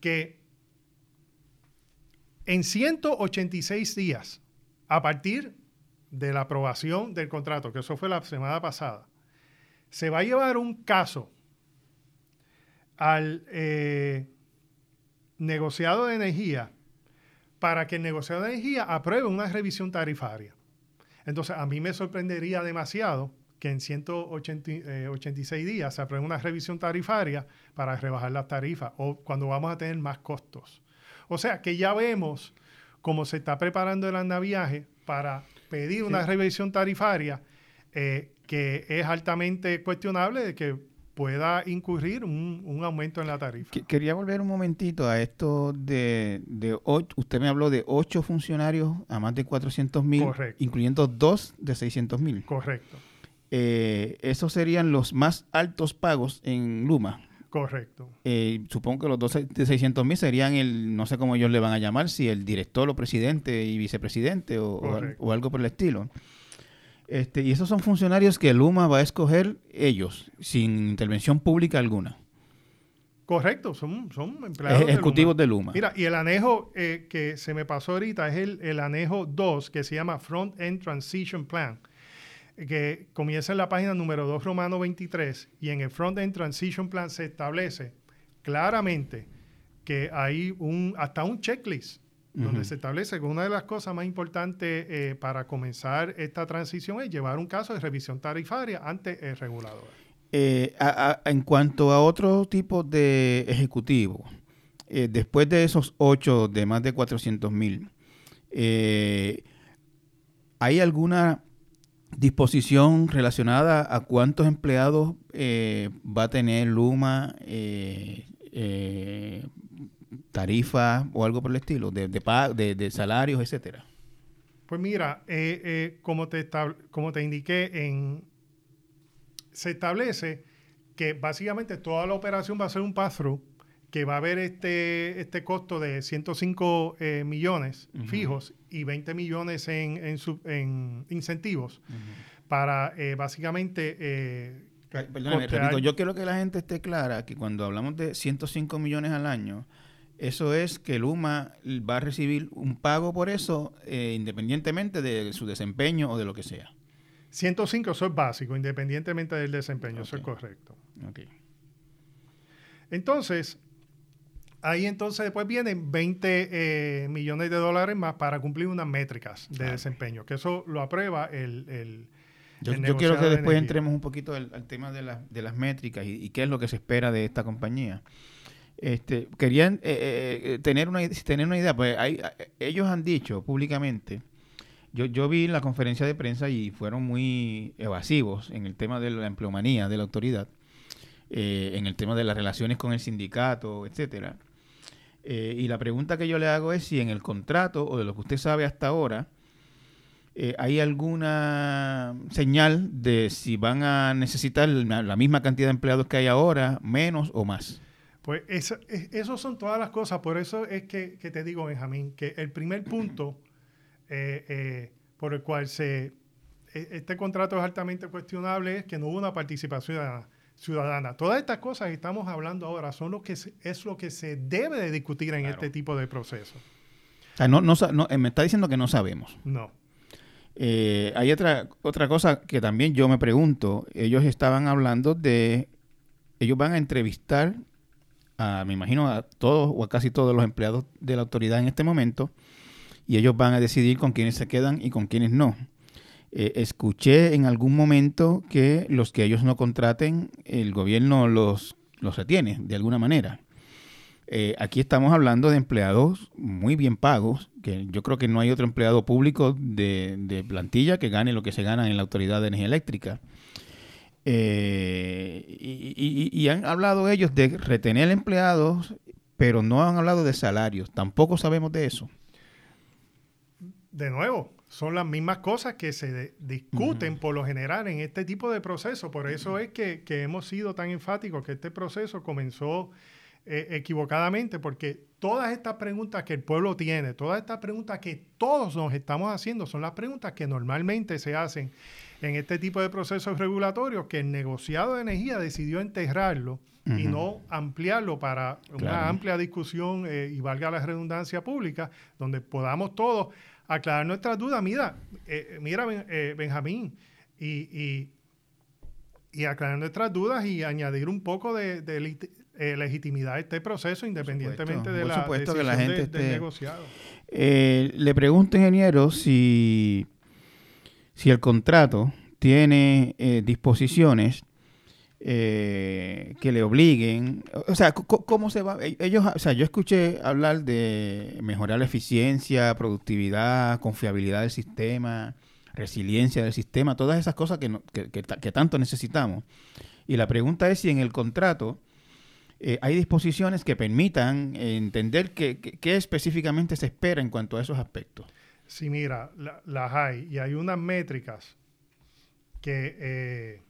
B: que en 186 días, a partir de la aprobación del contrato, que eso fue la semana pasada, se va a llevar un caso al eh, negociado de energía para que el negociado de energía apruebe una revisión tarifaria. Entonces, a mí me sorprendería demasiado que en 186 eh, días se apruebe una revisión tarifaria para rebajar las tarifas o cuando vamos a tener más costos. O sea, que ya vemos cómo se está preparando el andaviaje para pedir una revisión tarifaria eh, que es altamente cuestionable de que pueda incurrir un, aumento en la tarifa.
A: Quería volver un momentito a esto de, de usted me habló de ocho funcionarios a más de 400 mil, incluyendo dos de 600 mil.
B: Correcto.
A: Eh, esos serían los más altos pagos en Luma.
B: Correcto.
A: Eh, supongo que los dos de 600 mil serían el, no sé cómo ellos le van a llamar, si el director o presidente y vicepresidente o, o algo por el estilo. Este, y esos son funcionarios que Luma va a escoger ellos, sin intervención pública alguna.
B: Correcto, son, son empleados
A: ejecutivos de Luma.
B: Mira, y el anejo eh, que se me pasó ahorita es el, el, anejo 2, que se llama Front End Transition Plan, que comienza en la página número 2, Romano 23, y en el Front End Transition Plan se establece claramente que hay un, hasta un checklist donde se establece que una de las cosas más importantes eh, para comenzar esta transición es llevar un caso de revisión tarifaria ante el regulador.
A: Eh, en cuanto a otro tipo de ejecutivos, eh, después de esos ocho de más de 400 mil, ¿hay alguna disposición relacionada a cuántos empleados va a tener Luma tarifas o algo por el estilo, de, de, de, salarios, etcétera?
B: Pues mira, eh, eh, como, te como te indiqué, en, se establece que básicamente toda la operación va a ser un pass-through, que va a haber este, este costo de 105 eh, millones fijos y 20 millones en, en, incentivos para básicamente...
A: Perdóname, repito, yo quiero que la gente esté clara que cuando hablamos de 105 millones al año, eso es que Luma va a recibir un pago por eso, eh, independientemente de su desempeño o de lo que sea.
B: 105, eso es básico, independientemente del desempeño, eso es correcto. Entonces, ahí entonces después vienen 20 eh, millones de dólares más para cumplir unas métricas de desempeño, que eso lo aprueba el... el
A: yo, quiero que después entremos un poquito al, tema de, de, las métricas y, y, qué es lo que se espera de esta compañía. Este, querían tener, una, tener una idea, pues hay, ellos han dicho públicamente, yo, yo vi la conferencia de prensa y fueron muy evasivos en el tema de la empleomanía de la autoridad, en el tema de las relaciones con el sindicato, etcétera. y la pregunta que yo le hago es si en el contrato o de lo que usted sabe hasta ahora, eh, ¿hay alguna señal de si van a necesitar la, misma cantidad de empleados que hay ahora, menos o más?
B: Pues eso, eso son todas las cosas. Por eso es que, te digo, Benjamín, que el primer punto eh, eh, por el cual se, e, este contrato es altamente cuestionable es que no hubo una participación ciudadana. Todas estas cosas que estamos hablando ahora son lo que es lo que se debe de discutir en este tipo de procesos.
A: O sea, no, no, me está diciendo que no sabemos.
B: No.
A: Eh, hay otra, otra cosa que también yo me pregunto. Ellos estaban hablando de. Ellos van a entrevistar a, me imagino, a todos o a casi todos los empleados de la autoridad en este momento. Y ellos van a decidir con quiénes se quedan y con quiénes no. Eh, escuché en algún momento que los que ellos no contraten, el gobierno los, los retiene de alguna manera. Eh, aquí estamos hablando de empleados muy bien pagos, que yo creo que no hay otro empleado público de, plantilla que gane lo que se gana en la Autoridad de Energía Eléctrica. Eh, y, han hablado ellos de retener empleados, pero no han hablado de salarios. Tampoco sabemos de eso.
B: De nuevo, son las mismas cosas que se discuten por lo general en este tipo de procesos. Por eso es que, que hemos sido tan enfáticos que este proceso comenzó eh, equivocadamente, porque todas estas preguntas que el pueblo tiene, todas estas preguntas que todos nos estamos haciendo, son las preguntas que normalmente se hacen en este tipo de procesos regulatorios, que el negociado de energía decidió enterrarlo y no ampliarlo para una amplia discusión eh, y valga la redundancia pública, donde podamos todos aclarar nuestras dudas. Mira, eh, mira Benjamín, y, y, aclarar nuestras dudas y añadir un poco de, de, eh, legitimidad este proceso independientemente de la decisión que la gente del negociado.
A: Eh, le pregunto, ingeniero, si, si el contrato tiene eh, disposiciones que le obliguen, o sea, ¿cómo se va? E, ellos, o sea, yo escuché hablar de mejorar la eficiencia, productividad, confiabilidad del sistema, resiliencia del sistema, todas esas cosas que, que, que tanto necesitamos. Y la pregunta es si en el contrato eh, hay disposiciones que permitan entender qué, específicamente se espera en cuanto a esos aspectos.
B: Sí, mira, las hay y hay unas métricas que eh,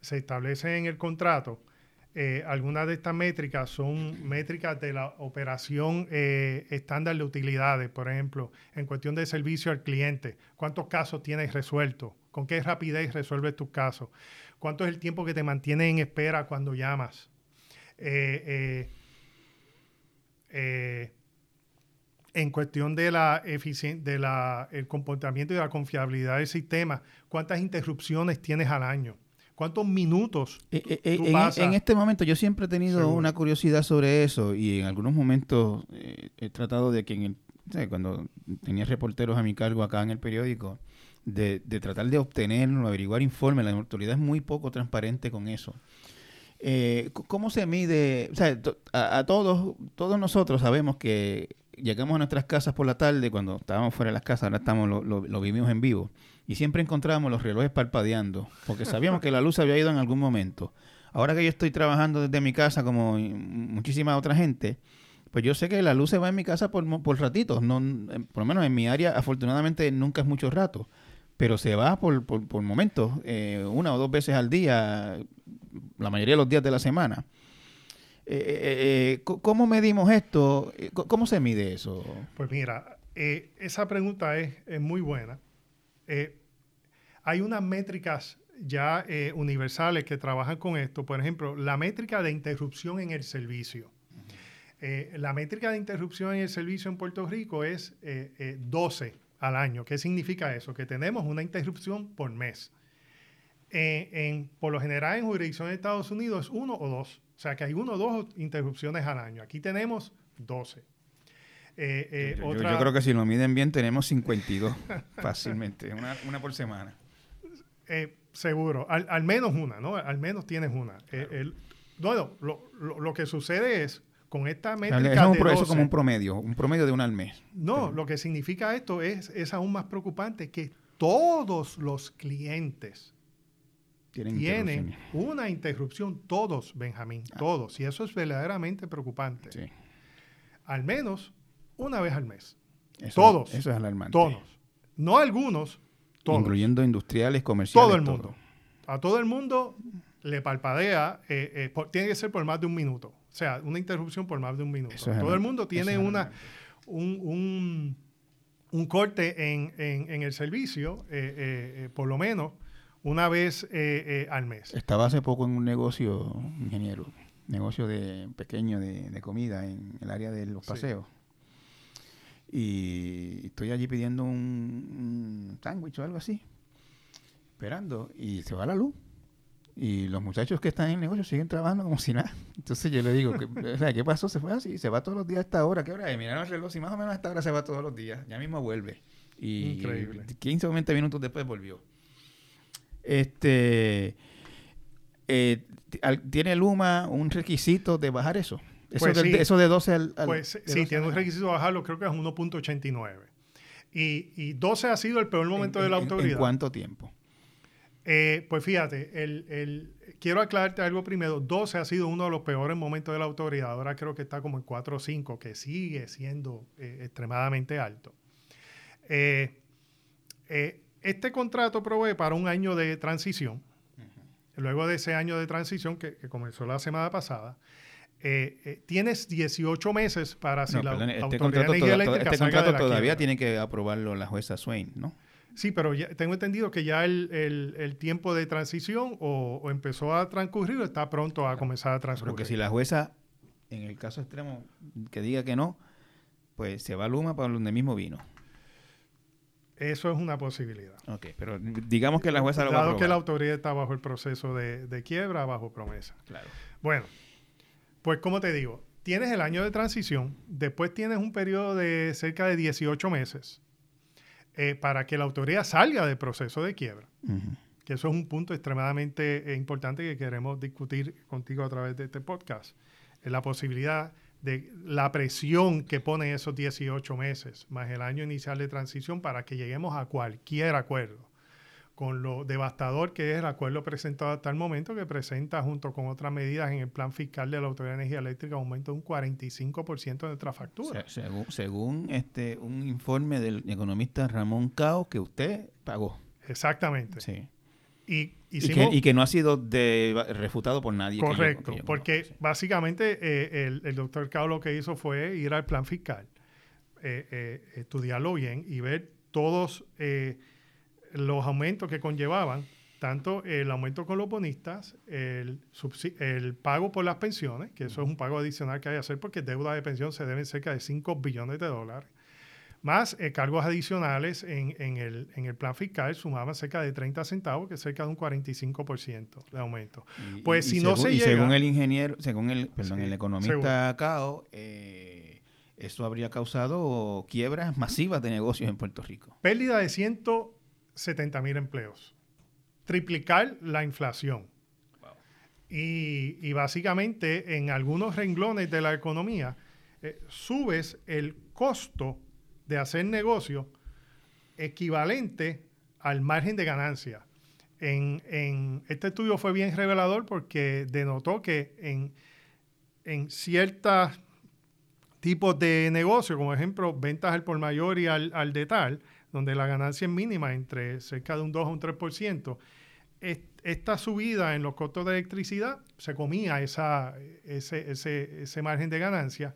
B: se establecen en el contrato. Eh, algunas de estas métricas son métricas de la operación estándar de utilidades, por ejemplo, en cuestión de servicio al cliente. ¿Cuántos casos tienes resueltos? ¿Con qué rapidez resuelves tus casos? ¿Cuánto es el tiempo que te mantiene en espera cuando llamas? Eh, eh, eh, en cuestión de la de la, el comportamiento y la confiabilidad del sistema, ¿cuántas interrupciones tienes al año? ¿Cuántos minutos?
A: en, este momento yo siempre he tenido una curiosidad sobre eso y en algunos momentos he tratado de que en cuando tenía reporteros a mi cargo acá en el periódico, de, de tratar de obtener o averiguar informes. La autoridad es muy poco transparente con eso. Eh, ¿Cómo se mide? O sea, a, todos, todos nosotros sabemos que llegamos a nuestras casas por la tarde, cuando estábamos fuera de las casas, ahora estamos, lo, vivimos en vivo, y siempre encontrábamos los relojes parpadeando, porque sabíamos que la luz había ido en algún momento. Ahora que yo estoy trabajando desde mi casa, como muchísima otra gente, pues yo sé que la luz se va en mi casa por, por ratitos, no, por lo menos en mi área, afortunadamente nunca es mucho rato pero se va por, por, momentos, eh, una o dos veces al día, la mayoría de los días de la semana. Eh, eh, ¿Cómo medimos esto? ¿Cómo se mide eso?
B: Pues mira, esa pregunta es, muy buena. hay unas métricas ya universales que trabajan con esto. Por ejemplo, la métrica de interrupción en el servicio. la métrica de interrupción en el servicio en Puerto Rico es 12 al año. ¿Qué significa eso? Que tenemos una interrupción por mes. En, por lo general, en jurisdicción de Estados Unidos es uno o dos. O sea que hay uno o dos interrupciones al año. Aquí tenemos 12.
A: Eh, eh, yo, creo que si lo miden bien tenemos 52 fácilmente, una, por semana.
B: Eh, seguro, al, menos una, ¿no? Al menos tienes una. bueno, lo, lo, que sucede es, con esta métrica
A: es, un
B: de
A: eso es
B: 12,
A: como un promedio, un promedio de un al mes.
B: no, lo que significa esto es, es aún más preocupante que todos los clientes
A: Tienen
B: una interrupción, todos, Benjamín, todos. Y eso es verdaderamente preocupante.
A: Sí,
B: Al menos una vez al mes.
A: eso
B: Todos.
A: es- eso es alarmante.
B: Todos. No algunos, todos.
A: Incluyendo industriales, comerciales.
B: todo el mundo. A todo el mundo le palpadea, eh, eh, por- tiene que ser por más de un minuto. O sea, una interrupción por más de un minuto.
A: Eso
B: todo el mundo tiene
A: es
B: una, un, un- un corte en, en- en el servicio, eh, por lo menos una vez eh, eh, al mes.
A: Estaba hace poco en un negocio, ingeniero, negocio de pequeño de, de comida en el área de los
B: Sí.
A: paseos. Y estoy allí pidiendo un, un sándwich o algo así, esperando, y se va la luz. Y los muchachos que están en el negocio siguen trabajando como si nada. Entonces yo le digo, ¿qué, o sea, ¿qué pasó? Se fue así, se va todos los días a esta hora. ¿Qué hora es? Miraron el reloj y más o menos a esta hora se va todos los días. Ya mismo vuelve. Y
B: Increíble.
A: 15 o 20 minutos después volvió. Este, eh, ¿Tiene Luma un requisito de bajar eso? Eso,
B: Pues sí.
A: de, eso de 12 al... al-
B: Pues sí,
A: 12
B: tiene un requisito de bajarlo, creo que es 1.89. Y, y 12 ha sido el peor momento
A: en-
B: de la
A: en- ¿En
B: autoridad.
A: cuánto tiempo?
B: Eh, pues fíjate, el, el- quiero aclararte algo primero. 12 ha sido uno de los peores momentos de la autoridad. Ahora creo que está como en 4 o 5, que sigue siendo eh, extremadamente alto. Eh, eh, este contrato provee para un año de transición. Luego de ese año de transición que, que comenzó la semana pasada, eh, eh, tienes 18 meses para si
A: No,
B: la
A: perdón,
B: Autoridad
A: este
B: de
A: contrato,
B: Energía
A: toda-
B: Eléctrica
A: este
B: de
A: contrato todavía
B: quiebra.
A: tiene que aprobarlo la jueza Swain, ¿no?
B: Sí, pero ya tengo entendido que ya el, el- el tiempo de transición o, o empezó a transcurrir o está pronto a comenzar a transcurrir.
A: Porque si la jueza, en el caso extremo, que diga que no, pues se va a Luma para donde mismo vino.
B: Eso es una posibilidad.
A: Ok, pero digamos que la jueza lo va a
B: Dado que la autoridad está bajo el proceso de, de quiebra, bajo promesa.
A: Claro.
B: Bueno, pues como te digo, tienes el año de transición, después tienes un periodo de cerca de 18 meses eh, para que la autoridad salga del proceso de quiebra. Que eso es un punto extremadamente eh, importante que queremos discutir contigo a través de este podcast. Es la posibilidad de la presión que pone esos 18 meses, más el año inicial de transición, para que lleguemos a cualquier acuerdo. Con lo devastador que es el acuerdo presentado hasta el momento, que presenta junto con otras medidas en el plan fiscal de la Autoridad de Energía Eléctrica un aumento de un 45% de nuestra factura.
A: Se- según según este un informe del economista Ramón Cao que usted pagó.
B: Exactamente.
A: Sí.
B: Y
A: Y que, y que no ha sido de- refutado por nadie. que yo-
B: Correcto,
A: que yo
B: porque
A: conozco, sí.
B: básicamente eh, el, el doctor Cao lo que hizo fue ir al plan fiscal, eh, eh, estudiarlo bien y ver todos los aumentos que conllevaban, tanto el aumento con los bonistas, el, el pago por las pensiones, que eso es un pago adicional que hay que hacer porque deuda de pensión se deben cerca de 5 billones de dólares, más eh, cargos adicionales en, en el, en el plan fiscal sumaban cerca de 30 centavos, que es cerca de un 45% de aumento.
A: Y-
B: Pues
A: y
B: si no
A: según-
B: se
A: y
B: llega-
A: según el ingeniero, según el, perdón,
B: Sí,
A: el economista Cao, eh, eso habría causado quiebras masivas de negocios en Puerto Rico.
B: Pérdida de 170 mil empleos. Triplicar la inflación. Y, y básicamente en algunos renglones de la economía eh, subes el costo de hacer negocio equivalente al margen de ganancia. En, en- este estudio fue bien revelador porque denotó que en, en ciertos tipos de negocio, como ejemplo ventas al por mayor y al, al de tal, donde la ganancia es mínima entre cerca de un 2 o un 3%, es- esta subida en los costos de electricidad se comía esa, ese, ese, ese margen de ganancia,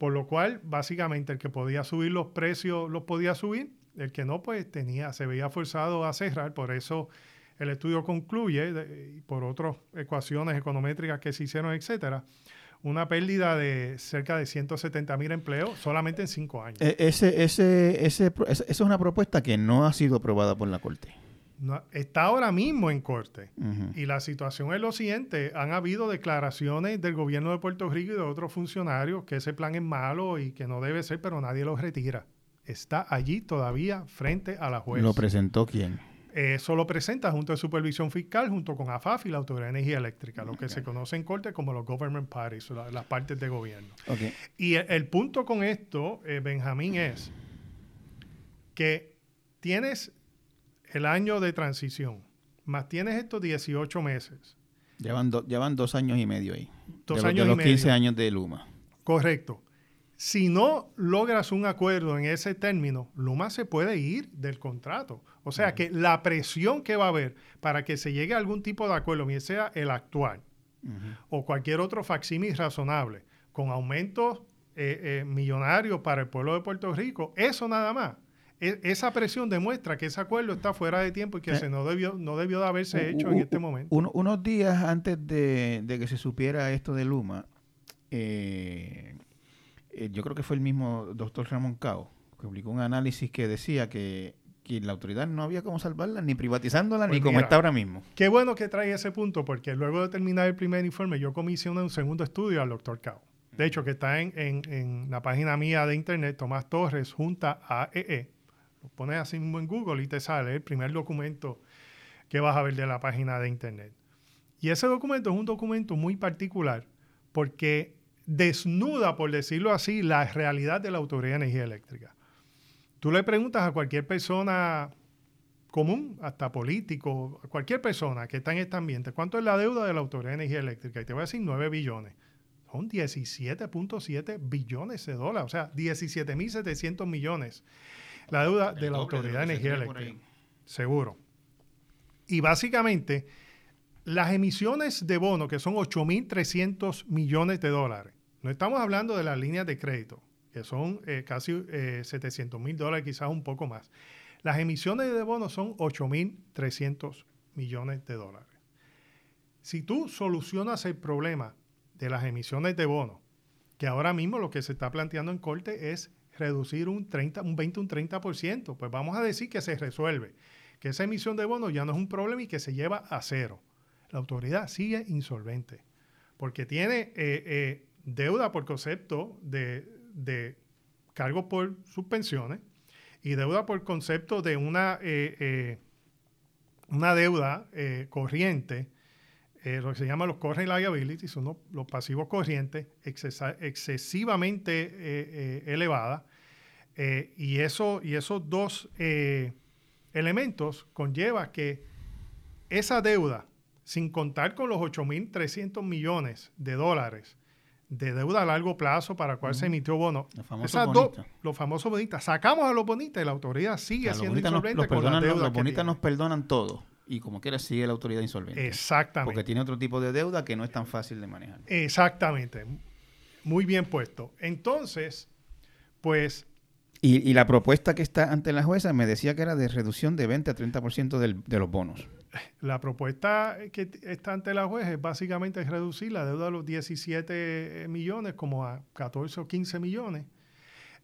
B: por lo cual básicamente el que podía subir los precios los podía subir, el que no pues tenía, se veía forzado a cerrar, por eso el estudio concluye, de- por otras ecuaciones econométricas que se hicieron, etcétera, una pérdida de cerca de 170 mil empleos solamente en cinco años.
A: E- ese, ese, ese, esa es una propuesta que no ha sido aprobada por la Corte.
B: No- está ahora mismo en corte. Y la situación es lo siguiente, han habido declaraciones del gobierno de Puerto Rico y de otros funcionarios que ese plan es malo y que no debe ser, pero nadie lo retira. Está allí todavía frente a la juez.
A: ¿Lo presentó quién?
B: Eso lo presenta junto a Supervisión Fiscal, junto con AFAF y la Autoridad de Energía Eléctrica, lo que se conoce en corte como los government parties, las partes de gobierno. Y el, punto con esto, eh, Benjamín, es que tienes el año de transición, más tienes estos 18 meses.
A: Llevan, llevan dos años y medio ahí. Dos años de los 15 años de Luma.
B: Correcto. Si no logras un acuerdo en ese término, Luma se puede ir del contrato. O sea que la presión que va a haber para que se llegue a algún tipo de acuerdo, bien sea el actual o cualquier otro facsímil razonable, con aumentos eh, eh, millonarios para el pueblo de Puerto Rico, eso nada más. E, esa presión demuestra que ese acuerdo está fuera de tiempo y que eh, se no debió, no debió de haberse hecho en este momento.
A: unos días antes de, de, que se supiera esto de Luma, eh, eh, yo creo que fue el mismo doctor Ramón Cao, que publicó un análisis que decía que, la autoridad no había cómo salvarla, ni privatizándola, ni pues como está ahora mismo.
B: Qué bueno que trae ese punto, porque luego de terminar el primer informe, yo comisioné un segundo estudio al doctor Cao. De hecho, que está en, la página mía de internet, Tomás Torres, junta AEE. E. Lo pones así mismo en Google y te sale el primer documento que vas a ver de la página de internet. Y ese documento es un documento muy particular porque desnuda, por decirlo así, la realidad de la Autoridad de Energía Eléctrica. Tú le preguntas a cualquier persona común, hasta político, a cualquier persona que está en este ambiente, ¿cuánto es la deuda de la Autoridad de Energía Eléctrica? Y te voy a decir 9 billones. Son 17.7 billones de dólares, o sea, 17.700 millones. La deuda de la Autoridad de Energía Eléctrica. Seguro. Y básicamente, las emisiones de bono, que son 8.300 millones de dólares, no estamos hablando de las líneas de crédito, que son eh, casi 700 eh, mil dólares, quizás un poco más. Las emisiones de bonos son 8.300 millones de dólares. Si tú solucionas el problema de las emisiones de bonos, que ahora mismo lo que se está planteando en corte es reducir un, 30, un 20, un 30%, pues vamos a decir que se resuelve, que esa emisión de bonos ya no es un problema y que se lleva a cero. La autoridad sigue insolvente porque tiene eh, deuda por concepto de, de cargo por suspensiones y deuda por concepto de una, eh, eh, una deuda eh, corriente, lo que se llama los current liabilities, son los, pasivos corrientes excesivamente elevadas. Y, eso, y esos dos elementos conlleva que esa deuda, sin contar con los 8.300 millones de dólares de deuda a largo plazo para cual se emitió bono. Los famosos bonitas. los famosos bonitas. Sacamos a los bonitas y la autoridad sigue siendo insolvente
A: con la deuda Los bonitas nos perdonan todo y como quiera sigue la autoridad insolvente.
B: Exactamente.
A: Porque tiene otro tipo de deuda que no es tan fácil de manejar.
B: Exactamente. Muy bien puesto. Entonces, pues...
A: Y, y la propuesta que está ante la jueza me decía que era de reducción de 20 a 30% del, de los bonos
B: la propuesta que está ante la juez es básicamente reducir la deuda de los 17 millones como a 14 o 15 millones.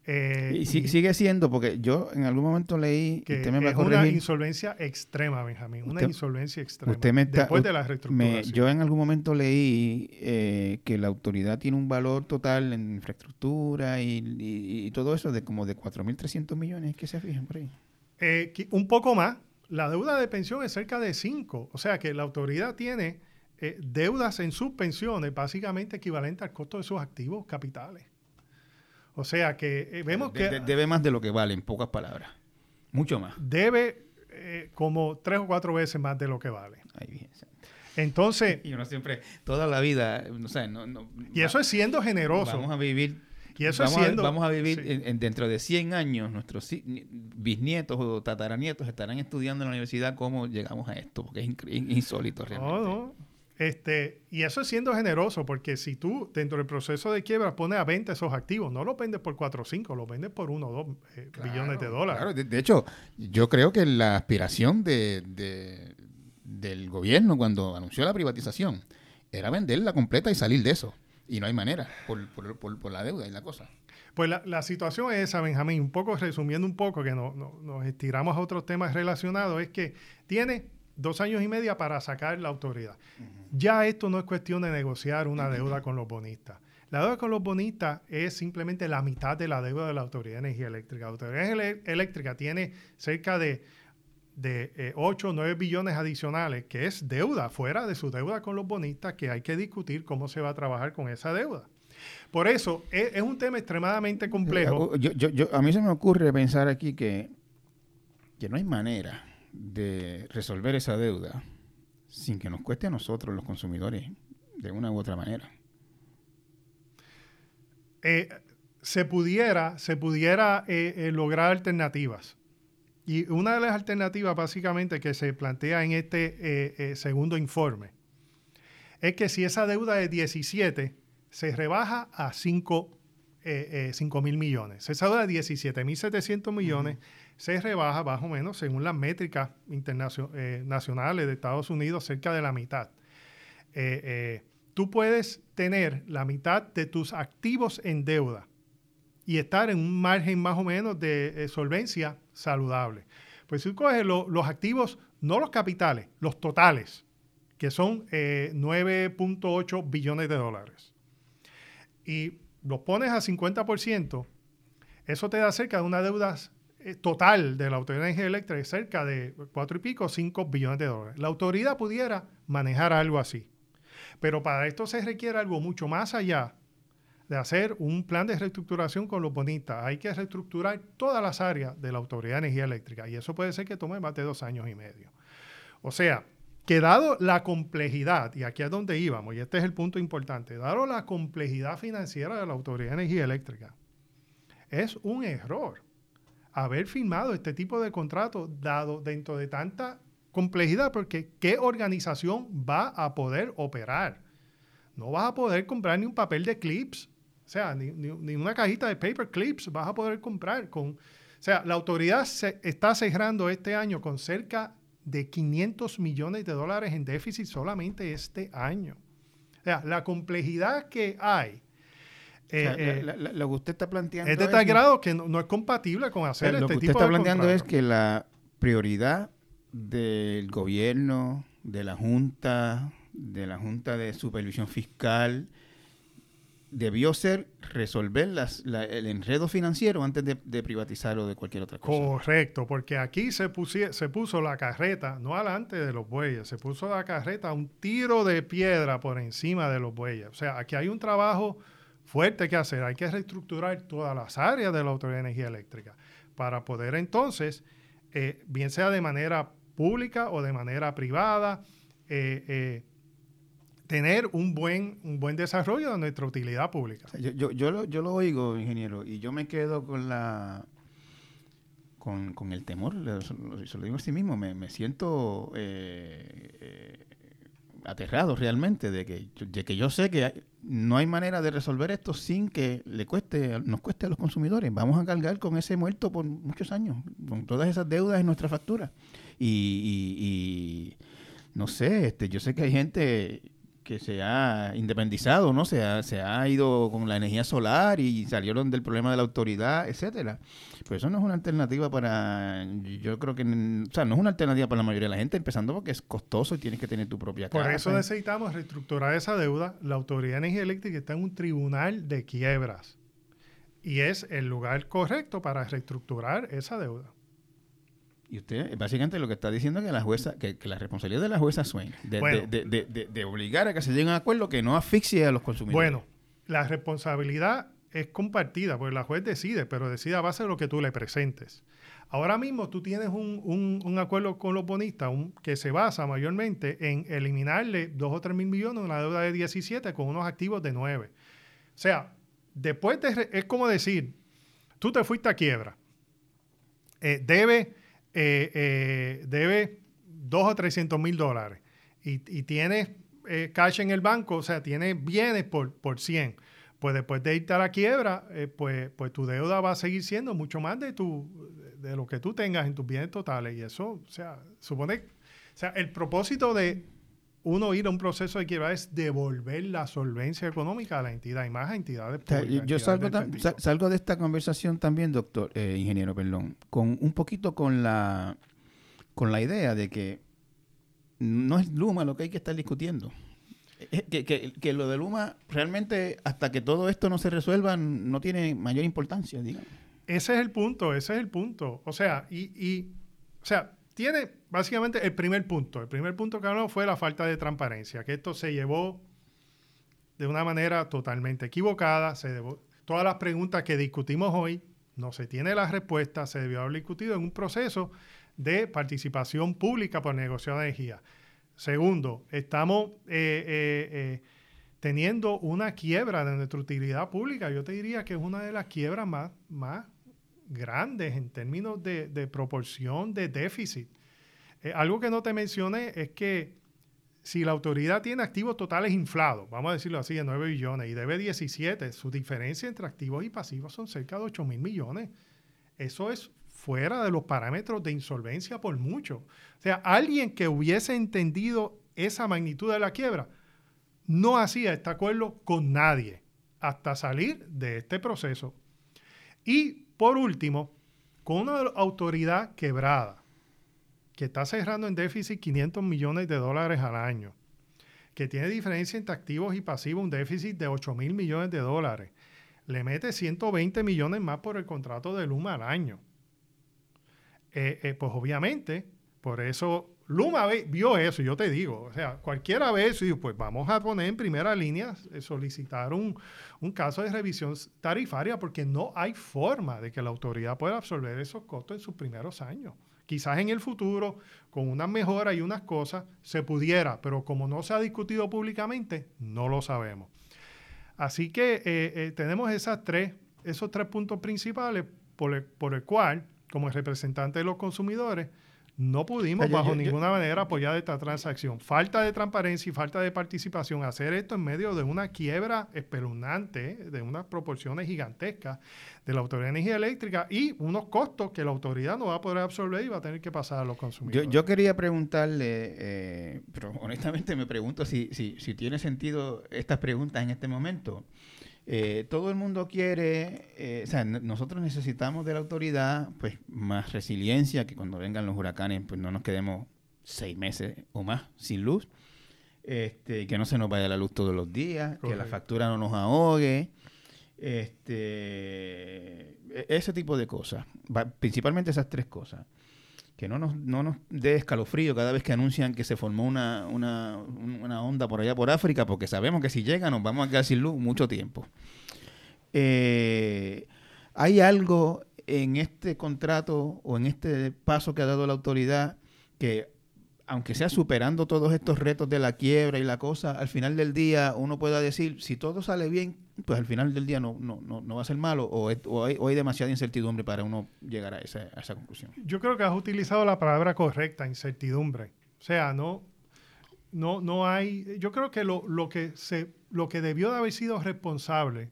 A: Eh, y, sigue siendo, porque yo en algún momento leí
B: que usted me va a corregir, una insolvencia extrema, Benjamín, una insolvencia extrema. Usted me después de la reestructuración.
A: yo en algún momento leí eh, que la autoridad tiene un valor total en infraestructura y, todo eso de como de 4.300 millones, ¿qué se fijan por ahí?
B: Eh, un poco más, la deuda de pensión es cerca de 5, o sea que la autoridad tiene eh, deudas en sus pensiones básicamente equivalentes al costo de sus activos capitales. O sea que eh, vemos que...
A: debe más de lo que vale, en pocas palabras. Mucho más.
B: Debe eh, como tres o cuatro veces más de lo que vale. Entonces...
A: Y uno siempre, toda la vida, no sé, no,
B: y eso es siendo generoso.
A: Vamos a vivir y eso vamos, a, vamos a vivir dentro de 100 años, nuestros bisnietos o tataranietos estarán estudiando en la universidad cómo llegamos a esto, porque es insólito realmente. No,
B: Este, y eso es siendo generoso, porque si tú dentro del proceso de quiebra pones a venta esos activos, no los vendes por 4 o 5, los vendes por 1 o 2 eh, billones de dólares. Claro,
A: de, hecho, yo creo que la aspiración de, del gobierno cuando anunció la privatización era venderla completa y salir de eso. Y no hay manera por, por, la deuda y la cosa.
B: Pues la, situación es esa, Benjamín, un poco resumiendo un poco, que no, nos estiramos a otros temas relacionados, es que tiene dos años y medio para sacar la autoridad. Ya esto no es cuestión de negociar una deuda con los bonistas. La deuda con los bonistas es simplemente la mitad de la deuda de la Autoridad de Energía Eléctrica. La Autoridad Eléctrica tiene cerca de de 8 o 9 billones adicionales, que es deuda, fuera de su deuda con los bonistas, que hay que discutir cómo se va a trabajar con esa deuda. Por eso, es, un tema extremadamente complejo.
A: Yo, a mí se me ocurre pensar aquí que, que no hay manera de resolver esa deuda sin que nos cueste a nosotros, los consumidores, de una u otra manera.
B: Eh, se pudiera, se pudiera eh, eh, lograr alternativas. Y una de las alternativas básicamente que se plantea en este segundo informe es que si esa deuda de 17 se rebaja a 5 mil millones, esa deuda de 17 mil 700 millones se rebaja más o menos según las métricas internacionales de Estados Unidos cerca de la mitad tú puedes tener la mitad de tus activos en deuda y estar en un margen más o menos de eh, solvencia saludable. Pues si tú coges los activos, no los capitales, los totales, que son 9.8 eh, billones de dólares, y los pones a 50%, eso te da cerca de una deuda eh, total de la Autoridad de Energía Eléctrica, cerca de 4 y pico, 5 billones de dólares. La autoridad pudiera manejar algo así. Pero para esto se requiere algo mucho más allá de hacer un plan de reestructuración con los bonistas. Hay que reestructurar todas las áreas de la Autoridad de Energía Eléctrica y eso puede ser que tome más de dos años y medio. O sea, que dado la complejidad, y aquí es donde íbamos, y este es el punto importante, dado la complejidad financiera de la Autoridad de Energía Eléctrica, es un error haber firmado este tipo de contrato dado dentro de tanta complejidad porque ¿qué organización va a poder operar? No vas a poder comprar ni un papel de clips, o sea, ni, una cajita de paper clips vas a poder comprar. Con, o sea, la autoridad se está cerrando este año con cerca de 500 millones de dólares en déficit solamente este año. O sea, la complejidad que hay.
A: Eh, eh, lo que usted está planteando
B: es de tal grado que no, es compatible con hacer este tipo de Lo que usted
A: está planteando es que la prioridad del gobierno, de la Junta, de la Junta de Supervisión Fiscal, debió ser resolver el enredo financiero antes de, privatizar o de cualquier otra cosa.
B: Correcto, porque aquí se, se puso la carreta, no alante de los bueyes, se puso la carreta a un tiro de piedra por encima de los bueyes. O sea, aquí hay un trabajo fuerte que hacer, hay que reestructurar todas las áreas de la Autoridad de Energía Eléctrica para poder entonces, eh, bien sea de manera pública o de manera privada, eh, eh, tener un buen, un buen desarrollo de nuestra utilidad pública.
A: Yo, yo, lo, yo lo oigo, ingeniero, y yo me quedo con la con, con el temor, se lo digo a sí mismo, me, me siento eh, aterrado realmente de que, de que yo sé que no hay manera de resolver esto sin que le cueste, nos cueste a los consumidores. Vamos a cargar con ese muerto por muchos años, con todas esas deudas en nuestra factura. Y, no sé, este, yo sé que hay gente que se ha independizado, ¿no? Se ha, se ha ido con la energía solar y salieron del problema de la autoridad, etcétera. Pero eso no es una alternativa para, yo creo que, o sea, no es una alternativa para la mayoría de la gente, empezando porque es costoso y tienes que tener tu propia
B: casa. Por eso necesitamos reestructurar esa deuda. La Autoridad de Energía Eléctrica está en un tribunal de quiebras y es el lugar correcto para reestructurar esa deuda.
A: Y usted básicamente lo que está diciendo es que la jueza, que, la responsabilidad de la jueza Swain, de, de, obligar a que se llegue a un acuerdo que no asfixie a los consumidores.
B: Bueno, la responsabilidad es compartida, porque la juez decide, pero decide a base de lo que tú le presentes. Ahora mismo tú tienes un, un, acuerdo con los bonistas que se basa mayormente en eliminarle 2 o 3 mil millones de una deuda de 17 con unos activos de 9. O sea, después de, es como decir, tú te fuiste a quiebra, eh, debe eh, eh, debe 2 o 300 mil dólares y, y tienes eh, cash en el banco, o sea, tienes bienes por, por 100, pues después de irte a la quiebra, pues, pues tu deuda va a seguir siendo mucho más de, tu, de lo que tú tengas en tus bienes totales. Y eso, o sea, supone, o sea, el propósito de uno ir a un proceso de quiebra es devolver la solvencia económica a la entidad y más a entidades
A: públicas. yo salgo, de esta conversación también, doctor, eh, ingeniero, perdón, con un poquito con la, con la idea de que no es Luma lo que hay que estar discutiendo. Que, que, que, lo de Luma realmente hasta que todo esto no se resuelva no tiene mayor importancia, digamos.
B: Ese es el punto, ese es el punto. O sea, y, y o sea, tiene básicamente el primer punto. El primer punto que habló fue la falta de transparencia, que esto se llevó de una manera totalmente equivocada. Se todas las preguntas que discutimos hoy no se tiene la respuesta, se debió haber discutido en un proceso de participación pública por negociación de energía. Segundo, estamos eh, eh, eh, teniendo una quiebra de nuestra utilidad pública. Yo te diría que es una de las quiebras más, más grandes en términos de, proporción de déficit. algo que no te mencioné es que si la autoridad tiene activos totales inflados, vamos a decirlo así, de 9 billones y debe 17, su diferencia entre activos y pasivos son cerca de 8 mil millones. Eso es fuera de los parámetros de insolvencia por mucho. O sea, alguien que hubiese entendido esa magnitud de la quiebra no hacía este acuerdo con nadie hasta salir de este proceso. Y por último, con una autoridad quebrada, que está cerrando en déficit 500 millones de dólares al año, que tiene diferencia entre activos y pasivos, un déficit de 8 mil millones de dólares, le mete 120 millones más por el contrato de Luma al año. Eh, eh, pues obviamente, por eso Luma vio eso, yo te digo, o sea, cualquiera ve eso y pues vamos a poner en primera línea, eh, solicitar un, un, caso de revisión tarifaria porque no hay forma de que la autoridad pueda absorber esos costos en sus primeros años. Quizás en el futuro, con unas mejoras y unas cosas, se pudiera, pero como no se ha discutido públicamente, no lo sabemos. Así que eh, eh, tenemos esos tres puntos principales por el, por el cual, como representante de los consumidores, no pudimos bajo ninguna manera apoyar esta transacción. Falta de transparencia y falta de participación. Hacer esto en medio de una quiebra espeluznante, de unas proporciones gigantescas de la Autoridad de Energía Eléctrica y unos costos que la autoridad no va a poder absorber y va a tener que pasar a los consumidores.
A: Yo, quería preguntarle, eh, pero honestamente me pregunto si, si, si tiene sentido estas preguntas en este momento. Eh, todo el mundo quiere, eh, o sea, nosotros necesitamos de la autoridad, pues, más resiliencia, que cuando vengan los huracanes, pues no nos quedemos seis meses o más sin luz, este, que no se nos vaya la luz todos los días, que la factura no nos ahogue, este, e-, ese tipo de cosas, principalmente esas tres cosas que no nos, no nos dé escalofrío cada vez que anuncian que se formó una, una, una, onda por allá por África, porque sabemos que si llega nos vamos a quedar sin luz mucho tiempo. Eh, ¿Hay algo en este contrato o en este paso que ha dado la autoridad que, aunque sea superando todos estos retos de la quiebra y la cosa, al final del día uno pueda decir, si todo sale bien, pues al final del día no, no, no, va a ser malo o, hay, demasiada incertidumbre para uno llegar a esa, esa, conclusión.
B: Yo creo que has utilizado la palabra correcta, incertidumbre. O sea, no, no, no hay, yo creo que lo, lo, que se, lo que debió de haber sido responsable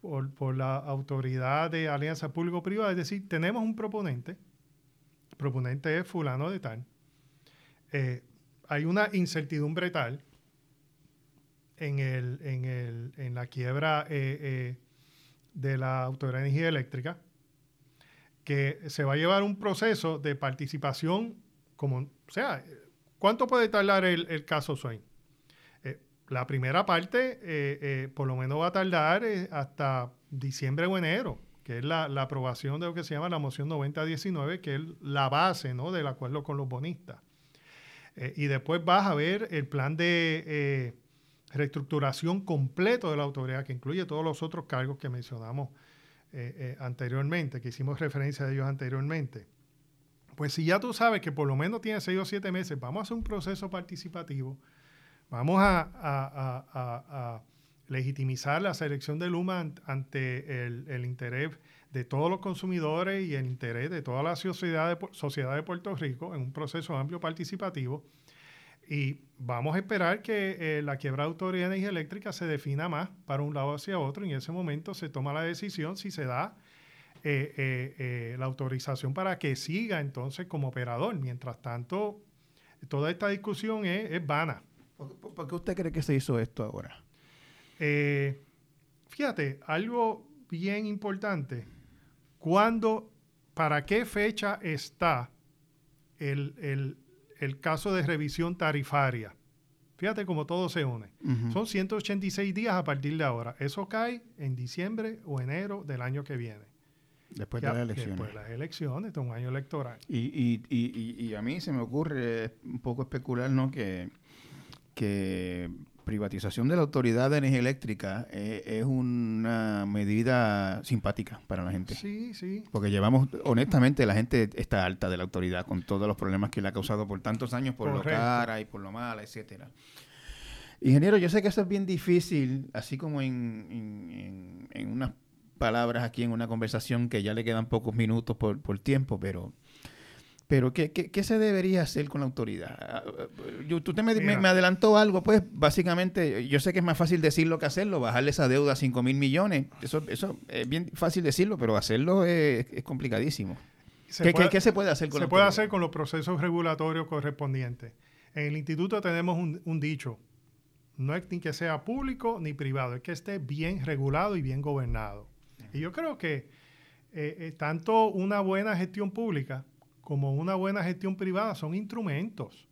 B: por, por la autoridad de alianza público-privada, es decir, tenemos un proponente, el proponente es fulano de tal, eh, hay una incertidumbre tal en, el, en, el, en la quiebra eh, eh, de la Autoridad de Energía Eléctrica, que se va a llevar un proceso de participación como, o sea, ¿cuánto puede tardar el, caso Swain? Eh, la primera parte por lo menos va a tardar hasta diciembre o enero, que es la, aprobación de lo que se llama la moción 9019, que es la base ¿no? del acuerdo con los bonistas. y después vas a ver el plan de reestructuración completo de la autoridad, que incluye todos los otros cargos que mencionamos eh, eh, anteriormente, que hicimos referencia a ellos anteriormente. Pues si ya tú sabes que por lo menos tiene seis o siete meses, vamos a hacer un proceso participativo, vamos a, legitimizar la selección de Luma ante el, interés de todos los consumidores y el interés de toda la sociedad de, sociedad de Puerto Rico en un proceso amplio participativo y vamos a esperar que eh, la quiebra de autoridad de energía eléctrica se defina más para un lado hacia otro y en ese momento se toma la decisión si se da eh, eh, la autorización para que siga entonces como operador. Mientras tanto, toda esta discusión es, vana.
A: ¿Por, qué usted cree que se hizo esto ahora?
B: fíjate, algo bien importante. ¿Cuándo, para qué fecha está el el caso de revisión tarifaria. Fíjate cómo todo se une. Son 186 días a partir de ahora. Eso cae en diciembre o enero del año que viene.
A: Después de las elecciones.
B: Después de las elecciones, de un año electoral.
A: Y, y, y, y, a mí se me ocurre un poco especular, ¿no? Que, que privatización de la Autoridad de Energía Eléctrica eh, es una medida simpática para la gente.
B: Sí, sí.
A: Porque llevamos, honestamente, la gente está alta de la autoridad con todos los problemas que le ha causado por tantos años, por lo cara y por lo mala, etcétera. Ingeniero, yo sé que eso es bien difícil, así como en, en, unas palabras aquí en una conversación que ya le quedan pocos minutos por, por tiempo, pero pero, ¿qué, ¿qué, se debería hacer con la autoridad? Ah, yo, tú te me, me, adelantó algo, pues básicamente, yo sé que es más fácil decirlo que hacerlo, bajarle esa deuda a 5 mil millones. Eso, eso es bien fácil decirlo, pero hacerlo es, complicadísimo. ¿Qué, ¿Qué, se puede hacer
B: con Se puede hacer con los procesos regulatorios correspondientes. En el instituto tenemos un, un dicho, no es ni que sea público ni privado, es que esté bien regulado y bien gobernado. Y yo creo que eh, eh, tanto una buena gestión pública como una buena gestión privada son instrumentos.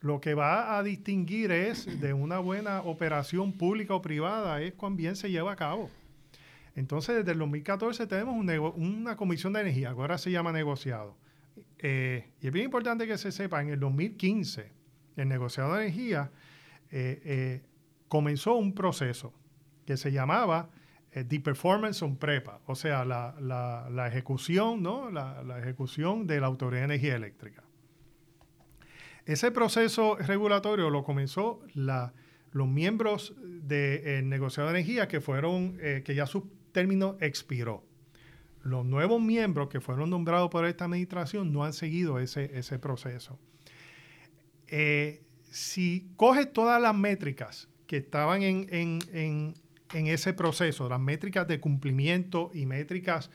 B: Lo que va a distinguir es de una buena operación pública o privada es cuán bien se lleva a cabo. Entonces, desde el 2014 tenemos una comisión de energía, ahora se llama negociado. Eh, y es bien importante que se sepa, en el 2015, el negociado de energía eh, eh, comenzó un proceso que se llamaba eh, the performance on prepa, o sea, la, ejecución, ¿no? La, ejecución de la Autoridad de Energía Eléctrica. Ese proceso regulatorio lo comenzó los miembros del negociado de energía que fueron, eh, que ya su término expiró. Los nuevos miembros que fueron nombrados por esta administración no han seguido ese, ese proceso. Eh, si coges todas las métricas que estaban en en ese proceso, las métricas de cumplimiento y métricas,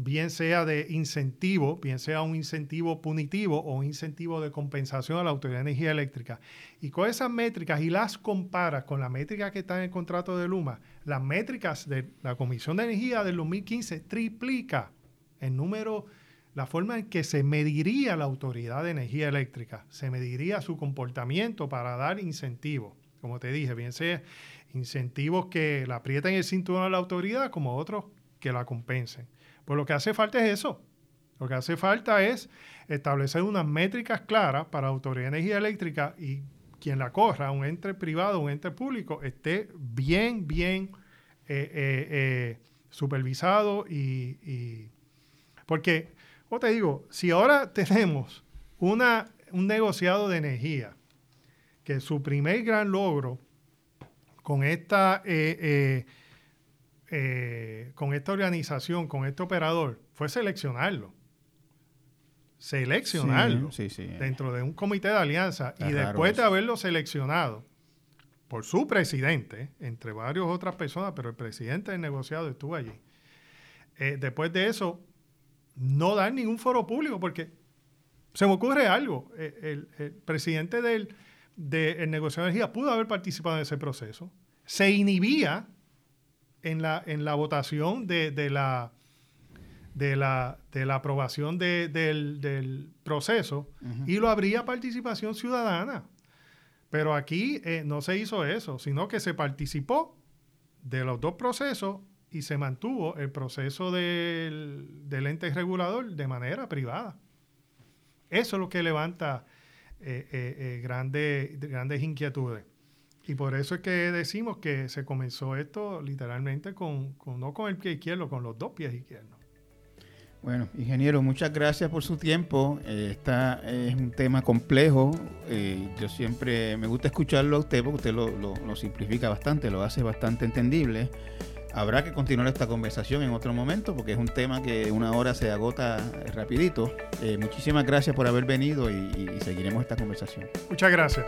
B: bien sea de incentivo, bien sea un incentivo punitivo o un incentivo de compensación a la Autoridad de Energía Eléctrica, y con esas métricas y las comparas con las métricas que están en el contrato de Luma, las métricas de la Comisión de Energía del 2015 triplica el número, la forma en que se mediría la Autoridad de Energía Eléctrica, se mediría su comportamiento para dar incentivos. Como te dije, bien sea incentivos que la aprieten el cinturón a la autoridad como otros que la compensen. Pues lo que hace falta es eso. Lo que hace falta es establecer unas métricas claras para la Autoridad de Energía Eléctrica y quien la corra, un ente privado, un ente público, esté bien, bien eh, eh, eh, supervisado y, Porque, como te digo, si ahora tenemos una, un negociado de energía que su primer gran logro con esta, eh, eh, eh, con esta organización, con este operador, fue seleccionarlo. Seleccionarlo dentro de un comité de alianza y después de haberlo seleccionado por su presidente, entre varias otras personas, pero el presidente del negociado estuvo allí. después de eso, no dar ningún foro público porque se me ocurre algo. el presidente del, del negociado de energía pudo haber participado en ese proceso, se inhibía en la, en la votación de, la, de, la, de la aprobación del, proceso y lo habría participación ciudadana. Pero aquí eh, no se hizo eso, sino que se participó de los dos procesos y se mantuvo el proceso del, del ente regulador de manera privada. Eso es lo que levanta eh, eh, eh, grandes, grandes inquietudes. Y por eso es que decimos que se comenzó esto literalmente con, no con el pie izquierdo, con los dos pies izquierdos.
A: Bueno, ingeniero, muchas gracias por su tiempo. Esta es un tema complejo. yo siempre me gusta escucharlo a usted porque usted lo, lo simplifica bastante, lo hace bastante entendible. Habrá que continuar esta conversación en otro momento porque es un tema que una hora se agota rapidito. Eh, muchísimas gracias por haber venido y seguiremos esta conversación.
B: Muchas gracias.